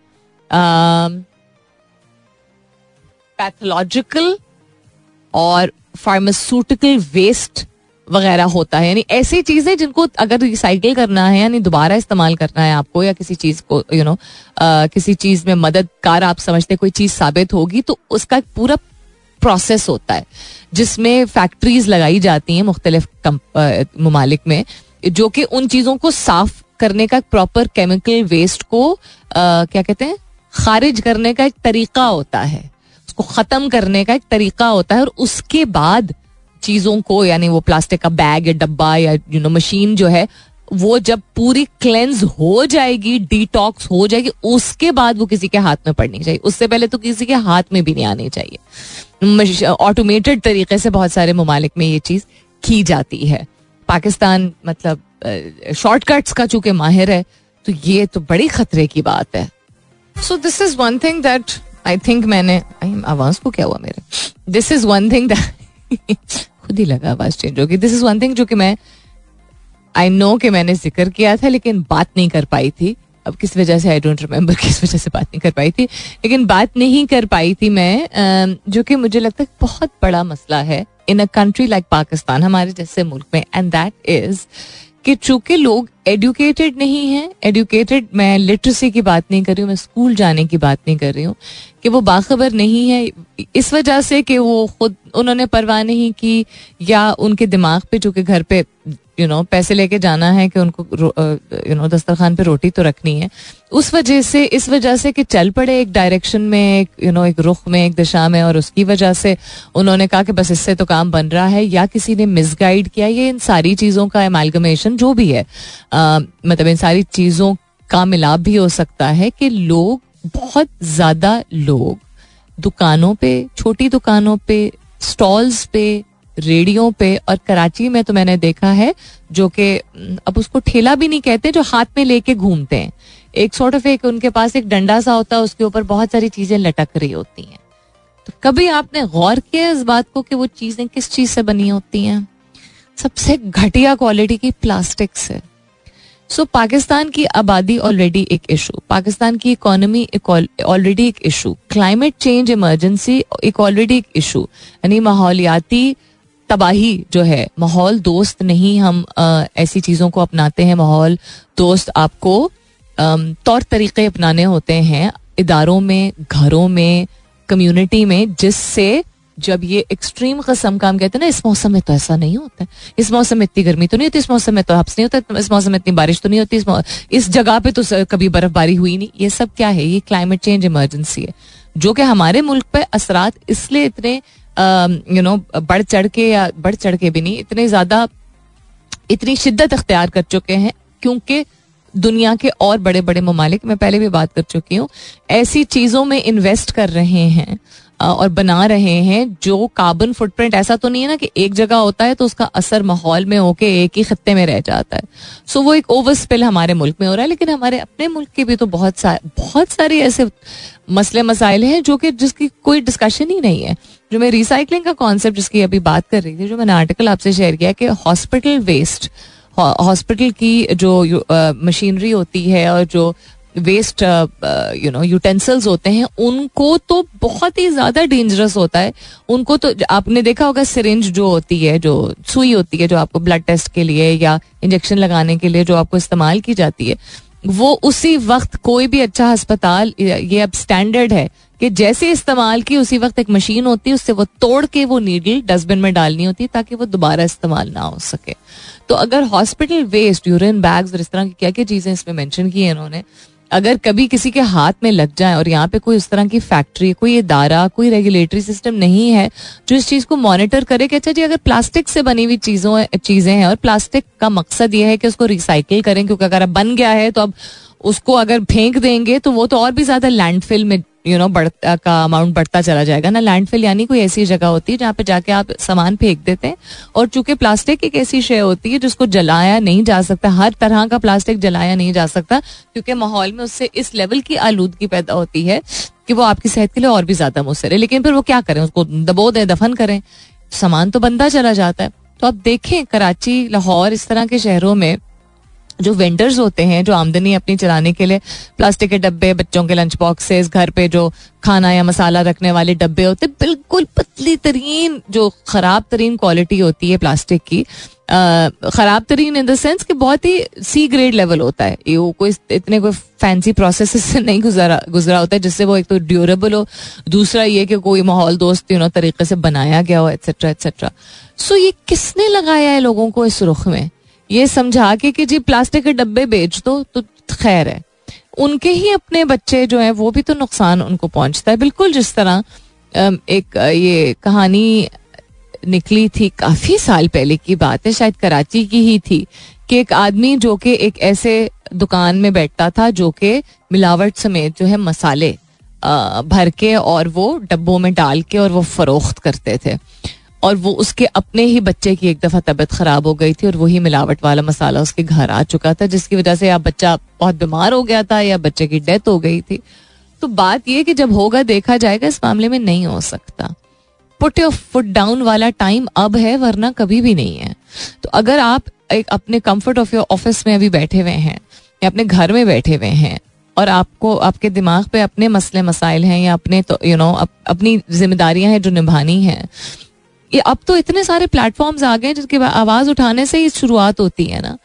पैथोलॉजिकल और फार्मास्यूटिकल वेस्ट वगैरह होता है। यानी ऐसी चीज़ें जिनको अगर रिसाइकिल करना है यानी दोबारा इस्तेमाल करना है आपको या किसी चीज़ को यू you नो know, किसी चीज़ में मददगार आप समझते कोई चीज़ साबित होगी तो उसका एक पूरा प्रोसेस होता है जिसमें फैक्ट्रीज लगाई जाती हैं मुख्तलिफ़ ममालिक में जो कि उन चीज़ों को साफ़ करने का प्रॉपर केमिकल वेस्ट को आ, क्या कहते हैं खारिज करने का एक तरीका होता है। उसको ख़त्म करने का एक तरीका होता है और उसके बाद चीज़ों को, यानी वो प्लास्टिक का बैग या डब्बा या यू नो मशीन जो है, वो जब पूरी क्लेंस हो जाएगी डिटॉक्स हो जाएगी, उसके बाद वो किसी के हाथ में पड़नी चाहिए। उससे पहले तो किसी के हाथ में भी नहीं आनी चाहिए। ऑटोमेटेड तरीके से बहुत सारे ममालिक में ये चीज़ की जाती है। पाकिस्तान मतलब शॉर्टकट्स का चूँकि माहिर है तो ये तो बड़ी खतरे की बात है। So this is one thing that I think मैंने आवाज़ को क्या हुआ मेरे? This is one thing that खुद ही लगा आवाज़ चेंज होगी। दिस इज़ वन थिंग जो कि मैं आई नो कि मैंने ज़िक्र किया था, लेकिन बात नहीं कर पाई थी। अब किस वजह से आई डोंट रिमेम्बर किस वजह से बात नहीं कर पाई थी। लेकिन बात नहीं कर पाई थी मैं जो कि मुझे लगता है बहुत बड़ा मसला है। In a country like Pakistan हमारे जैसे मुल्क में एंड दैट इज़ कि चूँकि लोग एडुकेटेड नहीं हैं एडुकेटेड मैं लिटरेसी की बात नहीं कर रही हूँ, मैं स्कूल जाने की बात नहीं कर रही हूँ, कि वो बाखबर नहीं है, इस वजह से कि वो खुद, उन्होंने परवाह नहीं की या उनके दिमाग पे, चूँकि घर पे यू नो पैसे लेके जाना है कि उनको यू नो दस्तरखान पे रोटी तो रखनी है। उस वजह से, इस वजह से कि चल पड़े एक डायरेक्शन में, एक यू नो एक रुख में, एक दिशा में, और उसकी वजह से उन्होंने कहा कि बस इससे तो काम बन रहा है, या किसी ने मिसगाइड किया, ये इन सारी चीज़ों का एमालगमेशन जो भी है मतलब इन सारी चीज़ों का मिलाप भी हो सकता है कि लोग, बहुत ज़्यादा लोग दुकानों पे, छोटी दुकानों पे स्टॉल्स पे रेडियो पे और कराची में तो मैंने देखा है, जो कि अब उसको ठेला भी नहीं कहते, जो हाथ में लेके घूमते हैं। एक सॉर्ट ऑफ़ एक उनके पास एक डंडा सा होता है, उसके ऊपर बहुत सारी चीज़ें लटक रही होती हैं। तो कभी आपने गौर किया इस बात को कि वो चीज़ें किस चीज़ से बनी होती हैं? सबसे घटिया क्वालिटी की प्लास्टिक से सो पाकिस्तान की आबादी ऑलरेडी एक इशू पाकिस्तान की इकोनॉमी ऑलरेडी एक इशू क्लाइमेट चेंज इमरजेंसी एक ऑलरेडी एक इशू यानी माहौलियाती तबाही जो है माहौल दोस्त नहीं हम आ, ऐसी चीज़ों को अपनाते हैं। माहौल दोस्त आपको तौर तरीके अपनाने होते हैं इदारों में घरों में कम्युनिटी में जिससे जब ये एक्सट्रीम कस्म काम कहते हैं ना इस मौसम में तो ऐसा नहीं होता इस मौसम में इतनी गर्मी तो नहीं होती इस मौसम में तो हफ्स नहीं होता इस मौसम में इतनी बारिश तो नहीं होती इस, इस जगह पे तो कभी बर्फबारी हुई नहीं। ये सब क्या है? ये क्लाइमेट चेंज इमरजेंसी है। जो कि हमारे मुल्क पे असरात इसलिए इतने यू नो बढ़ चढ़ के या बढ़ चढ़ के भी नहीं इतने ज़्यादा इतनी शिद्दत अख्तियार कर चुके हैं क्योंकि दुनिया के और बड़े बड़े ममालिक मैं पहले भी बात कर चुकी हूँ ऐसी चीज़ों में इन्वेस्ट कर रहे हैं और बना रहे हैं जो कार्बन फुटप्रिंट ऐसा तो नहीं है ना कि एक जगह होता है तो उसका असर माहौल में होके एक ही खत्ते में रह जाता है। सो so, वो एक ओवर स्पिल हमारे मुल्क में हो रहा है लेकिन हमारे अपने मुल्क के भी तो बहुत सारे बहुत सारे ऐसे मसले मसाइल हैं जो कि जिसकी कोई डिस्कशन ही नहीं है। जो मैं रिसाइकलिंग का कॉन्सेप्ट जिसकी अभी बात कर रही थी, जो मैंने आर्टिकल आपसे शेयर किया कि हॉस्पिटल वेस्ट हॉस्पिटल की जो मशीनरी होती है और जो वेस्ट यू नो यूटेंसिल्स होते हैं, उनको तो बहुत ही ज़्यादा डेंजरस होता है। उनको तो आपने देखा होगा सिरिंज जो होती है, जो सुई होती है, जो आपको ब्लड टेस्ट के लिए या इंजेक्शन लगाने के लिए जो आपको इस्तेमाल की जाती है, वो उसी वक्त कोई भी अच्छा अस्पताल, ये अब स्टैंडर्ड है। कि जैसे इस्तेमाल की उसी वक्त एक मशीन होती है उससे वो तोड़ के वो नीडल डस्टबिन में डालनी होती है ताकि वो दोबारा इस्तेमाल ना हो सके। तो अगर हॉस्पिटल वेस्ट यूरिन बैग्स और इस तरह की क्या क्या चीज़ें इसमें मेंशन की है इन्होंने, अगर कभी किसी के हाथ में लग जाए और यहाँ पे कोई उस तरह की फैक्ट्री कोई इदारा, कोई रेगुलेटरी सिस्टम नहीं है जो इस चीज़ को मॉनिटर करे कि अच्छा जी, अगर प्लास्टिक से बनी हुई चीज़ों, चीज़ें हैं और प्लास्टिक का मकसद ये है कि उसको रिसाइकिल करें, क्योंकि अगर अब बन गया है तो अब उसको अगर फेंक देंगे तो वो तो और भी ज़्यादा लैंडफिल में यू नो बढ़ता का अमाउंट बढ़ता चला जाएगा। ना लैंडफिल यानी कोई ऐसी जगह होती है जहाँ पे जाके आप सामान फेंक देते हैं और चूँकि प्लास्टिक एक ऐसी शे होती है जिसको जलाया नहीं जा सकता, हर तरह का प्लास्टिक जलाया नहीं जा सकता, क्योंकि माहौल में उससे इस लेवल की आलूदगी पैदा होती है कि वो आपकी सेहत के लिए और भी ज़्यादा मुसर है। लेकिन फिर वो क्या करें? उसको दबो दें, दफन करें। सामान तो बनता चला जाता है। तो आप देखें, कराची, लाहौर, इस तरह के शहरों में जो वेंडर्स होते हैं, जो आमदनी अपनी चलाने के लिए प्लास्टिक के डब्बे, बच्चों के लंच बॉक्सेस घर पे जो खाना या मसाला रखने वाले डब्बे होते बिल्कुल पतली तरीन, जो ख़राब तरीन क्वालिटी होती है प्लास्टिक की ख़राब तरीन इन द सेंस कि बहुत ही सी ग्रेड लेवल होता है। ये वो कोई इतने कोई फैंसी प्रोसेस से नहीं गुजरा गुजरा होता है, जिससे वो एक तो ड्यूरेबल हो, दूसरा ये कि कोई माहौल, दोस्त यू नो तरीके से बनाया गया हो एट्सेट्रा एट्सेट्रा सो ये किसने लगाया है लोगों को इस रुख में? ये समझा के कि जी, प्लास्टिक के डब्बे बेच दो तो खैर है। उनके ही अपने बच्चे जो हैं, वो भी तो नुकसान उनको पहुँचता है। बिल्कुल जिस तरह एक ये कहानी निकली थी काफ़ी साल पहले की बात है, शायद कराची की ही थी, कि एक आदमी जो कि एक ऐसे दुकान में बैठता था, जो कि मिलावट समेत जो है मसाले भर के और वो डब्बों में डाल के और वो फरोख्त करते थे। और वो उसके अपने ही बच्चे की एक दफ़ा तबीयत खराब हो गई थी और वही मिलावट वाला मसाला उसके घर आ चुका था जिसकी वजह से या बच्चा बहुत बीमार हो गया था या बच्चे की डेथ हो गई थी। तो बात यह कि जब होगा देखा जाएगा इस मामले में नहीं हो सकता। पुट योर फुट डाउन वाला टाइम अब है वरना कभी भी नहीं है। तो अगर आप एक अपने कंफर्ट ऑफ़ योर ऑफ़िस में अभी बैठे हुए हैं या अपने घर में बैठे हुए हैं और आपको आपके दिमाग पे अपने मसले मसाइल हैं या अपने तो यू you नो know, अप, अपनी जिम्मेदारियाँ हैं जो निभानी हैं ये अब तो इतने सारे प्लेटफॉर्म्स आ गए जिसके आवाज़ उठाने से ही शुरुआत होती है ना।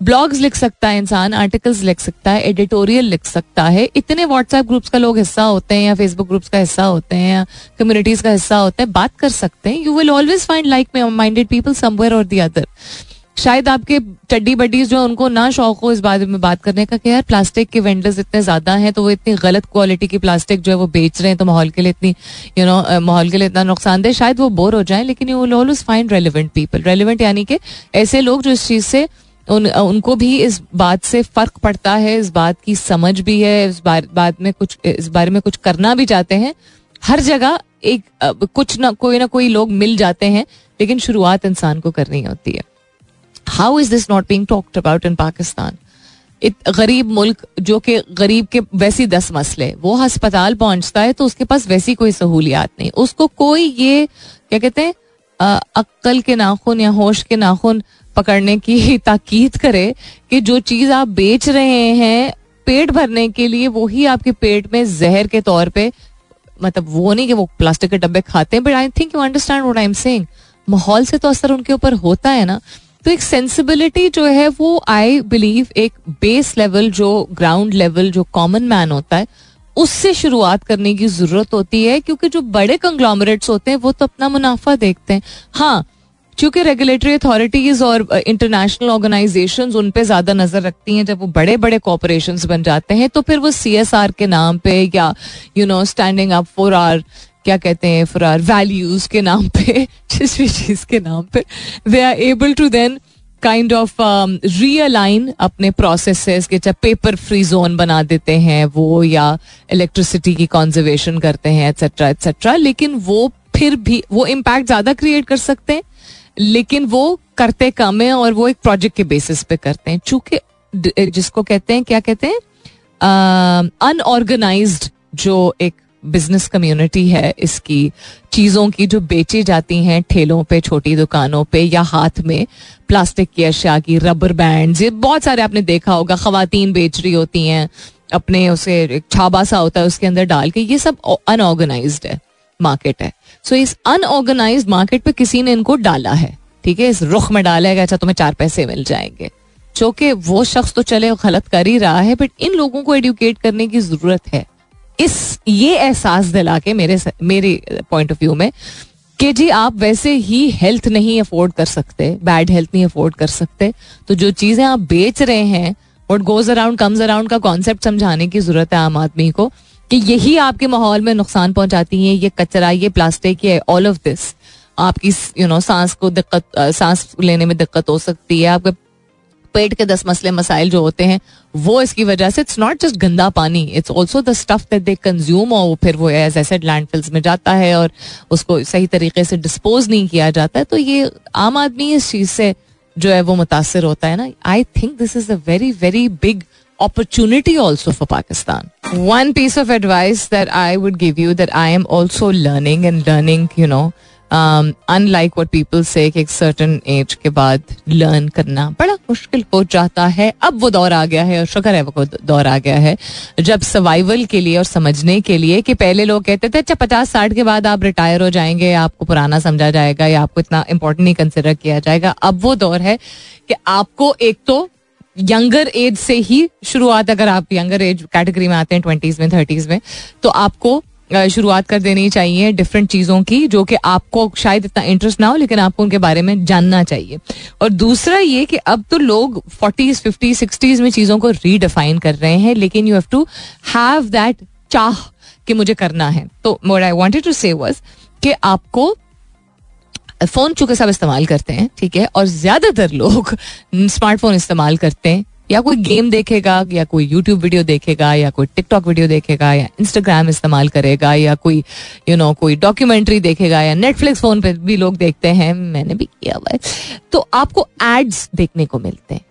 ब्लॉग्स लिख सकता है इंसान आर्टिकल्स लिख सकता है एडिटोरियल लिख सकता है। इतने व्हाट्सएप ग्रुप्स का लोग हिस्सा होते हैं या फेसबुक ग्रुप्स का हिस्सा होते हैं या कम्युनिटीज का हिस्सा होते हैं, बात कर सकते हैं। You will always find like minded people somewhere or the other शायद आपके चड्डी बड्डीज जो उनको ना शौक हो इस बारे में बात करने का कि यार प्लास्टिक के वेंडर्स इतने ज़्यादा हैं तो वो इतनी गलत क्वालिटी की प्लास्टिक जो है वो बेच रहे हैं तो माहौल के लिए इतनी यू नो माहौल के लिए इतना नुकसानदेह शायद वो बोर हो जाए, लेकिन you will always find relevant people relevant यानी कि ऐसे लोग जो इस चीज़ से, उन उनको भी इस बात से फ़र्क पड़ता है, इस बात की समझ भी है, इस बार, बात में कुछ, इस बारे में कुछ करना भी चाहते हैं। हर जगह एक कुछ ना, कोई ना कोई लोग मिल जाते हैं, लेकिन शुरुआत इंसान को करनी होती है। How is this not being talked about in Pakistan गरीब मुल्क, जो कि गरीब के वैसी दस मसले, वो अस्पताल पहुँचता है तो उसके पास वैसी कोई सहूलियात नहीं। उसको कोई ये, क्या कहते हैं अक्ल के नाखून या होश के नाखून पकड़ने की [LAUGHS] ताकीद करे कि जो चीज़ आप बेच रहे हैं, पेट भरने के लिए वही आपके पेट में जहर के तौर पे मतलब वो नहीं कि वो प्लास्टिक के डब्बे खाते हैं but I think you understand what I am saying माहौल से तो असर उनके ऊपर होता है ना। तो एक सेंसिबिलिटी जो है, वो आई बिलीव एक बेस लेवल जो ग्राउंड लेवल जो कॉमन मैन होता है, उससे शुरुआत करने की ज़रूरत होती है, क्योंकि जो बड़े कंग्लोमरेट्स होते हैं, वो तो अपना मुनाफा देखते हैं। हाँ क्योंकि रेगुलेटरी अथॉरिटीज और इंटरनेशनल ऑर्गेनाइजेशन उन पे ज़्यादा नज़र रखती हैं, जब वो बड़े बड़े कॉपोरेशन बन जाते हैं तो फिर वो सी एस आर के नाम पे या you know standing up for are क्या कहते हैं फॉर आर वैल्यूज़ के नाम पे, [LAUGHS] जिस भी चीज़ के नाम पे। They are able to then kind of realign अपने प्रोसेस के चाहे पेपर फ्री जोन बना देते हैं वो, या इलेक्ट्रिसिटी की कॉन्जर्वेशन करते हैं एट्सेट्रा एट्सेट्रा लेकिन वो फिर भी, वो इम्पैक्ट ज़्यादा क्रिएट कर सकते हैं, लेकिन वो करते कम है और वो एक प्रोजेक्ट के बेसिस पे करते हैं। चूँकि जिसको कहते हैं, क्या कहते हैं? अनऑर्गेनाइज्ड जो एक बिज़नेस कम्युनिटी है इसकी। चीज़ों की जो बेची जाती हैं ठेलों पे छोटी दुकानों पे या हाथ में प्लास्टिक की अशिया की रबर बैंड ये बहुत सारे आपने देखा होगा खातन बेच रही होती हैं अपने उसे एक छाबा सा होता है उसके अंदर डाल के ये सब अनऑर्गेनाइज है मार्केट है। सो so, इस अनऑर्गेनाइज मार्केट पे किसी ने इनको डाला है ठीक है? इस रुख में डाला है अच्छा तुम्हें चार पैसे मिल जाएँगे। जो कि वो शख्स तो चले गलत कर ही रहा है बट इन लोगों को एडुकेट करने की ज़रूरत है। इस, ये एहसास दिला के मेरे मेरे पॉइंट ऑफ़ व्यू में कि जी आप वैसे ही हेल्थ नहीं अफोर्ड कर सकते बैड हेल्थ नहीं अफोर्ड कर सकते तो जो चीज़ें आप बेच रहे हैं what goes around comes around का कॉन्सेप्ट समझाने की ज़रूरत है आम आदमी को कि यही आपके माहौल में नुकसान पहुंचाती है, ये कचरा, ये प्लास्टिक ये ऑल ऑफ़ दिस आपकी यू नो सांस को दिक्कत, सांस लेने में दिक्कत हो सकती है, आपके पेट के दस मसले मसाइल जो होते हैं वो इसकी वजह से इट्स नॉट जस्ट गंदा पानी it's also the stuff that they consume और फिर वो एज एसेड लैंडफिल्स में जाता है और उसको सही तरीके से डिस्पोज नहीं किया जाता है तो ये आम आदमी इस चीज़ से जो है वो मुतासर होता है ना I think this is a very very big opportunity also for Pakistan. One piece of advice that I would give you that I am also learning and learning, you know, unlike what people say एक certain age के बाद learn करना बड़ा मुश्किल हो जाता है। अब वो दौर आ गया है और शुक्र है वो दौर आ गया है। जब सर्वाइवल के लिए और समझने के लिए कि पहले लोग कहते थे अच्छा पचास साठ के बाद आप रिटायर हो जाएँगे, आपको पुराना समझा जाएगा या आपको इतना इंपॉर्टेंट नहीं कंसिडर किया जाएगा। अब वो दौर है कि आपको एक तो यंगर एज से ही शुरुआत, अगर आप यंगर एज कैटेगरी में आते हैं ट्वेंटीज में थर्टीज में तो आपको शुरुआत कर देनी चाहिए डिफरेंट चीज़ों की, जो कि आपको शायद इतना इंटरेस्ट ना हो, लेकिन आपको उनके बारे में जानना चाहिए। और दूसरा ये कि अब तो लोग फोर्टीज फिफ्टी सिक्सटीज में चीज़ों को रीडिफाइन कर रहे हैं, लेकिन you have to have that चाह कि मुझे करना है। तो what I wanted to say was कि आपको फ़ोन चूँकि सब इस्तेमाल करते हैं, ठीक है? और ज़्यादातर लोग स्मार्टफ़ोन इस्तेमाल करते हैं। या कोई गेम देखेगा, या कोई यूट्यूब वीडियो देखेगा, या कोई टिकटॉक वीडियो देखेगा, या इंस्टाग्राम इस्तेमाल करेगा, या कोई यू नो कोई डॉक्यूमेंट्री देखेगा, या नेटफ्लिक्स फ़ोन पे भी लोग देखते हैं, मैंने भी किया हुआ है। तो आपको एड्स देखने को मिलते हैं।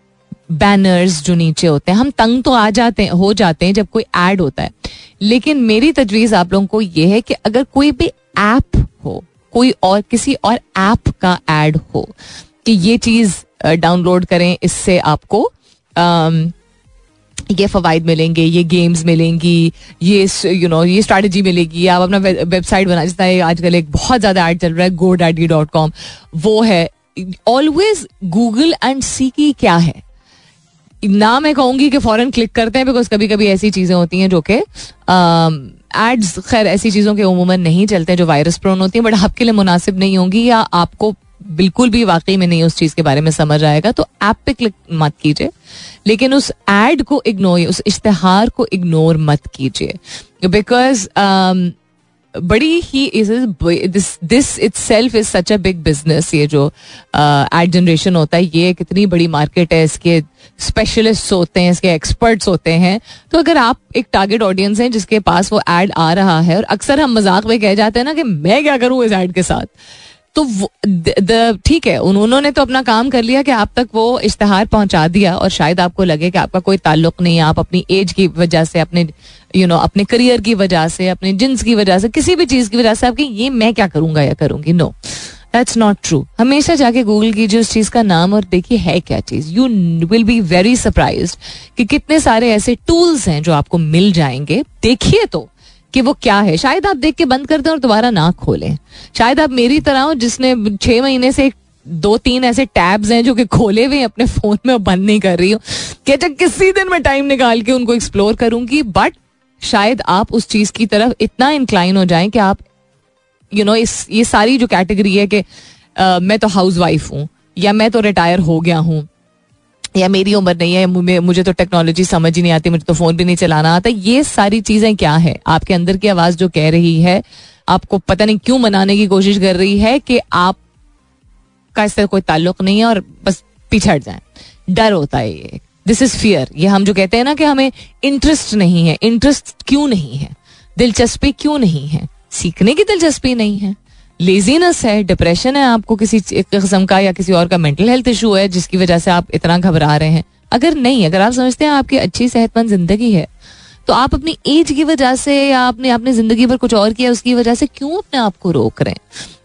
बैनर्स जो नीचे होते हैं, हम तंग तो आ जाते, हैं हो जाते हैं जब कोई एड होता है। लेकिन मेरी तजवीज आप लोगों को यह है कि अगर कोई भी ऐप हो, कोई और, किसी और ऐप का एड हो, कि ये चीज़ डाउनलोड करें, इससे आपको ये फवायद मिलेंगे, ये गेम्स मिलेंगी, ये यू नो ये स्ट्रैटेजी मिलेगी। आप अपना वेबसाइट बना जिसका आजकल एक बहुत ज़्यादा एड चल रहा है गो डैडी डॉट कॉम वो है। ऑलवेज गूगल एंड सी की क्या है। ना मैं कहूँगी कि फॉरन क्लिक करते हैं बिकॉज़ कभी कभी ऐसी चीज़ें होती हैं जो कि एड्स खैर, ऐसी चीज़ों के उमूमन नहीं चलते जो वायरस प्रोन होती हैं बट आपके लिए मुनासिब नहीं होंगी या आपको बिल्कुल भी वाकई में नहीं उस चीज़ के बारे में समझ आएगा तो ऐप पे क्लिक मत कीजिए। लेकिन उस एड को इग्नोर उस इश्तेहार को इग्नोर मत कीजिए। बिकॉज़ um, बड़ी ही is this this itself is such a big business ये जो एड uh, जनरेशन होता है ये कितनी बड़ी मार्केट है इसके स्पेशलिस्ट होते हैं इसके एक्सपर्ट्स होते हैं। तो अगर आप एक टारगेट ऑडियंस हैं जिसके पास वो एड आ रहा है और अक्सर हम मज़ाक में कह जाते हैं ना कि मैं क्या करूँ इस एड के साथ? तो ठीक है उन्होंने तो अपना काम कर लिया कि आप तक वो इश्तहार पहुँचा दिया और शायद आपको लगे कि आपका कोई ताल्लुक नहीं है, आप अपनी एज की वजह से, अपने यू नो अपने करियर की वजह से, अपने जिन्स की वजह से, किसी भी चीज़ की वजह से आपकी, ये मैं क्या करूँगा या करूँगी? नो दैट्स नॉट ट्रू हमेशा जाके गूगल कीजिए उस चीज़ का नाम और देखिए है क्या चीज़। You will be very surprise कि कितने सारे ऐसे टूल्स हैं जो आपको मिल जाएँगे। देखिए तो कि वो क्या है? शायद आप देख के बंद कर दें और दोबारा ना खोलें। शायद आप मेरी तरह हो जिसने छह महीने से दो तीन ऐसे टैब्स हैं जो कि खोले हुए अपने फ़ोन में बंद नहीं कर रही हूँ। कि अच्छा किसी दिन मैं टाइम निकाल के उनको एक्सप्लोर करूँगी बट शायद आप उस चीज़ की तरफ़ इतना इंक्लाइन हो जाएँ कि आप यू नो इस, ये सारी जो कैटेगरी है कि मैं तो हाउस वाइफ हूँ, या मैं तो रिटायर हो गया हूँ या मेरी उम्र नहीं है, मुझे तो टेक्नोलॉजी समझ ही नहीं आती, मुझे तो फ़ोन भी नहीं चलाना आता। ये सारी चीज़ें क्या है? आपके अंदर की आवाज़ जो कह रही है, आपको पता नहीं क्यों मनाने की कोशिश कर रही है कि आप का इससे कोई ताल्लुक नहीं है और बस पिछड़ जाए। डर होता है ये। दिस इज़ फियर ये हम जो कहते हैं ना कि हमें इंटरेस्ट नहीं है इंटरेस्ट क्यों नहीं है? दिलचस्पी क्यों नहीं है? सीखने की दिलचस्पी नहीं है। लेजीनेस है डिप्रेशन है, आपको किसी किस्म का या किसी और का मेंटल हेल्थ इशू है, जिसकी वजह से आप इतना घबरा रहे हैं। अगर नहीं, अगर आप समझते हैं आपकी अच्छी सेहतमंद ज़िंदगी है तो आप अपनी एज की वजह से या आपने अपनी ज़िंदगी पर कुछ और किया, उसकी वजह से क्यों अपने आप को रोक रहे हैं?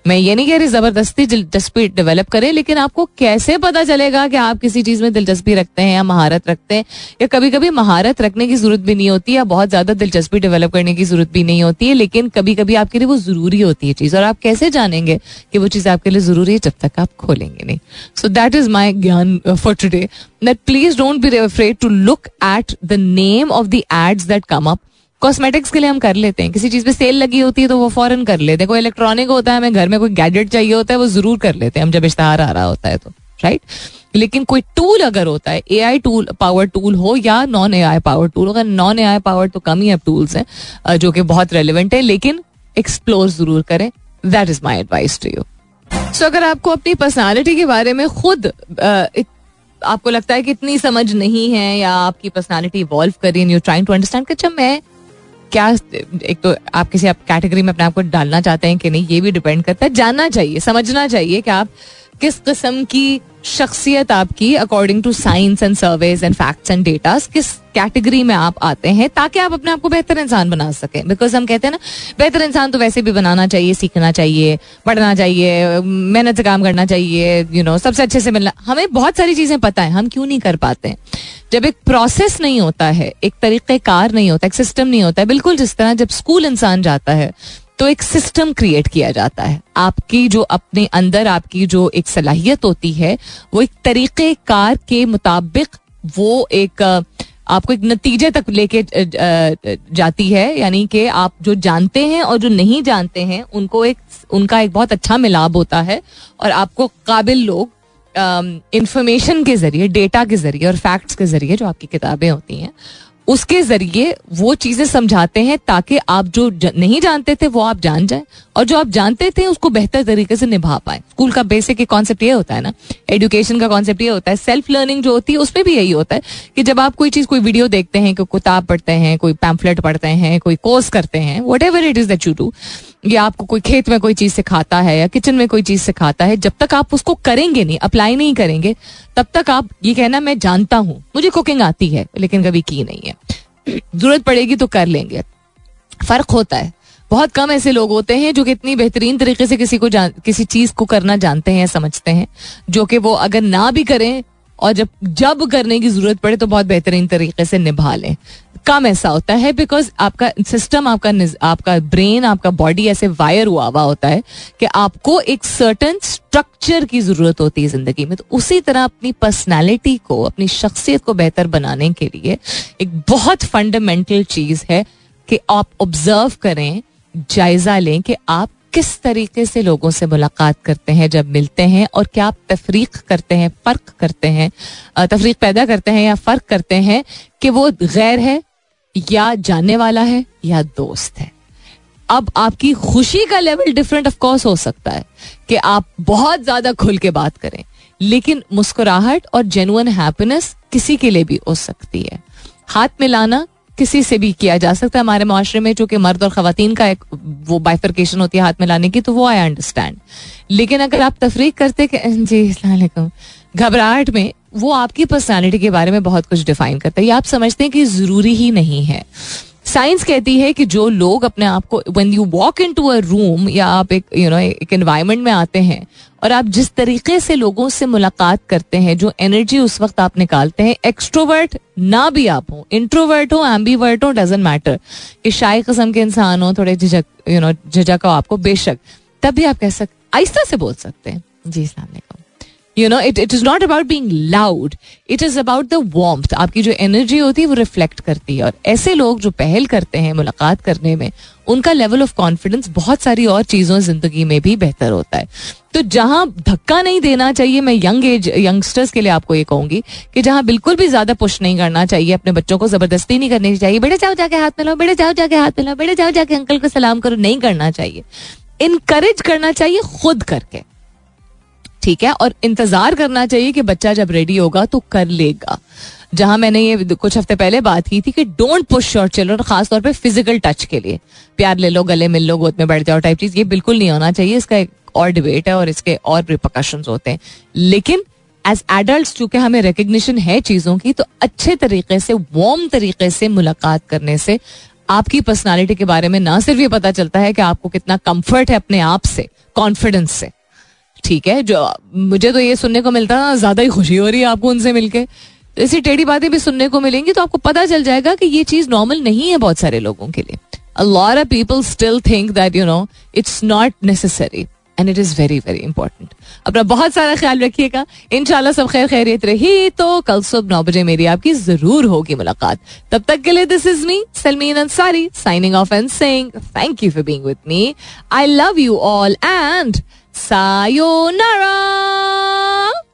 मैं ये नहीं कह रही ज़बरदस्ती दिलचस्पी डेवलप करें, लेकिन आपको कैसे पता चलेगा कि आप किसी चीज़ में दिलचस्पी रखते हैं या महारत रखते हैं? या कभी कभी महारत रखने की ज़रूरत भी नहीं होती या बहुत ज़्यादा दिलचस्पी डेवलप करने की ज़रूरत भी नहीं होती है, लेकिन कभी कभी आपके लिए वो ज़रूरी होती है चीज़। और आप कैसे जानेंगे कि वो चीज़ आपके लिए ज़रूरी है जब तक आप खोलेंगे नहीं? सो that is my gyan for today that please don't be afraid to look at the name of the ads that come up cosmetics के लिए हम कर लेते हैं। किसी चीज़ पे सेल लगी होती है तो वो फॉरन कर लेते हैं। कोई इलेक्ट्रॉनिक होता है, हमें घर में कोई गैजेट चाहिए होता है, वो ज़रूर कर लेते हैं। हम जब इश्तहार आ रहा होता है तो राइट लेकिन कोई टूल अगर होता है A I tool power tool हो या non A I power tool अगर नॉन ए आई पावर तो कम ही अब टूल्स हैं जो कि बहुत रेलिवेंट है, लेकिन एक्सप्लोर ज़रूर करें। That is my advice to you so अगर आपको अपनी पर्सनैलिटी के बारे में खुद आपको लगता है कि इतनी समझ नहीं है या आपकी पर्सनैलिटी इवॉल्व कर यू ट्राइंग टू अंडरस्टैंड अच्छा मैं क्या, एक तो आप किसी आप कैटेगरी में अपने आप को डालना चाहते हैं कि नहीं, ये भी डिपेंड करता है। जानना चाहिए, समझना चाहिए कि आप किस किस्म की शख्सियत आपकी according to science and surveys and facts and data किस कैटेगरी में आप आते हैं ताकि आप अपने आप को बेहतर इंसान बना सकें? बिकॉज़ हम कहते हैं ना बेहतर इंसान तो वैसे भी बनाना चाहिए सीखना चाहिए पढ़ना चाहिए मेहनत से काम करना चाहिए यू you नो know, सबसे अच्छे से मिलना। हमें बहुत सारी चीज़ें पता है हम क्यों नहीं कर पाते हैं? जब एक प्रोसेस नहीं होता है एक तरीक़ेकार नहीं होता एक सिस्टम नहीं होता है बिल्कुल जिस तरह जब स्कूल इंसान जाता है तो एक सिस्टम क्रिएट किया जाता है। आपकी जो अपने अंदर आपकी जो एक सलाहियत होती है, वो एक तरीके कार के मुताबिक वो एक आपको एक नतीजे तक लेके जाती है। यानी कि आप जो जानते हैं और जो नहीं जानते हैं, उनको एक, उनका एक बहुत अच्छा मिलाप होता है और आपको काबिल लोग इंफॉर्मेशन के ज़रिए डेटा के ज़रिए और फैक्ट्स के ज़रिए जो आपकी किताबें होती हैं उसके ज़रिए वो चीज़ें समझाते हैं ताकि आप जो नहीं जानते थे वो आप जान जाए। और जो आप जानते थे, उसको बेहतर तरीके से निभा पाए। स्कूल का बेसिक कॉन्सेप्ट ये होता है ना एजुकेशन का कॉन्सेप्ट ये होता है। सेल्फ लर्निंग जो होती है उसमें भी यही होता है कि जब आप कोई चीज़, कोई वीडियो देखते हैं, कोई किताब पढ़ते हैं, कोई पैम्फलेट पढ़ते हैं, कोई कोर्स करते हैं whatever it is that you do या आपको कोई खेत में कोई चीज़ सिखाता है, या किचन में कोई चीज़ सिखाता है, जब तक आप उसको करेंगे नहीं अप्लाई नहीं करेंगे, तब तक आप, ये कहना मैं जानता हूँ, मुझे कुकिंग आती है, लेकिन कभी की नहीं है। ज़रूरत पड़ेगी तो कर लेंगे। फ़र्क होता है। बहुत कम ऐसे लोग होते हैं जो कि इतनी बेहतरीन तरीके से किसी को जान, किसी चीज़ को करना जानते हैं, समझते हैं, जो कि वो अगर ना भी करें और जब जब करने की ज़रूरत पड़े तो बहुत बेहतरीन तरीके से निभा लें। कम ऐसा होता है बिकॉज़ आपका सिस्टम आपका आपका ब्रेन आपका बॉडी ऐसे वायर हुआ हुआ होता है कि आपको एक सर्टन स्ट्रक्चर की ज़रूरत होती है ज़िंदगी में। तो उसी तरह अपनी पर्सनैलिटी को, अपनी शख्सियत को बेहतर बनाने के लिए एक बहुत फंडामेंटल चीज़ है कि आप ऑब्ज़र्व करें जायजा लें कि आप किस तरीके से लोगों से मुलाकात करते हैं, जब मिलते हैं और क्या आप तफरीक करते हैं, फ़र्क करते हैं तफरीक पैदा करते हैं या फ़र्क करते हैं कि वो गैर है या जानने वाला है या दोस्त है। अब आपकी खुशी का लेवल डिफरेंट ऑफ़ कोर्स हो सकता है कि आप बहुत ज़्यादा खुल के बात करें, लेकिन मुस्कुराहट और जेनुअन हैप्पीनेस किसी के लिए भी हो सकती है। हाथ मिलाना किसी से भी किया जा सकता है। हमारे माशरे में चूँकि मर्द और खातन का एक वो बाइफरकेशन होती है हाथ में लाने की तो वो आई अंडरस्टैंड लेकिन अगर आप तफरीक करते जी घबराहट में वो आपकी पर्सनालिटी के बारे में बहुत कुछ डिफाइन करता है। ये आप समझते हैं कि ज़रूरी ही नहीं है। साइंस कहती है कि जो लोग अपने आप को when you walk into a room या आप एक यू नो एक एनवायरमेंट में आते हैं, और आप जिस तरीके से लोगों से मुलाकात करते हैं, जो एनर्जी उस वक्त आप निकालते हैं एक्सट्रोवर्ट ना भी आप हो इंट्रोवर्ट हो एम्बीवर्ट हो डजेंट मैटर कि शाही कस्म के इंसान हो, थोड़े झिझक यू नो झिझक हो आपको, बेशक, तब भी आप कह सकते आहिस्ता से बोल सकते हैं। जी इस्लाम you know it it is not about being loud it is about the warmth आपकी जो एनर्जी होती है, वो रिफ्लेक्ट करती है। और ऐसे लोग जो पहल करते हैं, मुलाकात करने में, उनका लेवल ऑफ़ कॉन्फिडेंस बहुत सारी और चीज़ों ज़िंदगी में भी बेहतर होता है। तो जहाँ धक्का नहीं देना चाहिए, मैं यंग एज यंगस्टर्स के लिए आपको ये कहूँगी कि जहाँ बिल्कुल भी ज़्यादा पुश नहीं करना चाहिए, अपने बच्चों को ज़बरदस्ती नहीं करनी चाहिए, बेटे, जाओ, जाके हाथ मिलाओ, बेटे, जाओ, जाके हाथ मिलाओ, बेटे, जाओ, जाके अंकल को सलाम करो। नहीं करना चाहिए। इनकरेज करना चाहिए खुद करके। ठीक है, और इंतज़ार करना चाहिए कि बच्चा जब रेडी होगा तो कर लेगा। जहाँ मैंने ये कुछ हफ़्ते पहले बात की थी कि डोंट पुश योर चिल्ड्रन खासतौर पे फ़िज़िकल टच के लिए। प्यार ले लो, गले मिल लो, गोद में बैठ जाओ टाइप चीज़, ये बिल्कुल नहीं होना चाहिए, इसका एक और डिबेट है और इसके और रिपोकशन होते हैं। लेकिन एज एडल्ट चूँकि हमें रिकग्निशन है चीज़ों की तो अच्छे तरीके से वार्म तरीके से मुलाकात करने से आपकी पर्सनालिटी के बारे में ना सिर्फ़ ये पता चलता है कि आपको कितना कंफर्ट है अपने आप से कॉन्फिडेंस से। ठीक है, जो, मुझे तो ये सुनने को मिलता है ज़्यादा ही खुशी हो रही है आपको उनसे मिलके। ऐसी टेढ़ी बातें भी सुनने को मिलेंगी तो आपको पता चल जाएगा कि ये चीज़ नॉर्मल नहीं है बहुत सारे लोगों के लिए। A lot of people still think that, you know, it's not necessary and it is very very important अपना बहुत सारा ख्याल रखिएगा। इनशाला सब खैर खैरियत रही तो कल सुबह नौ बजे मेरी आपकी ज़रूर होगी मुलाकात। तब तक के लिए this is me Salmeen Ansari signing off and saying thank you for being with me I love you all and さようなら。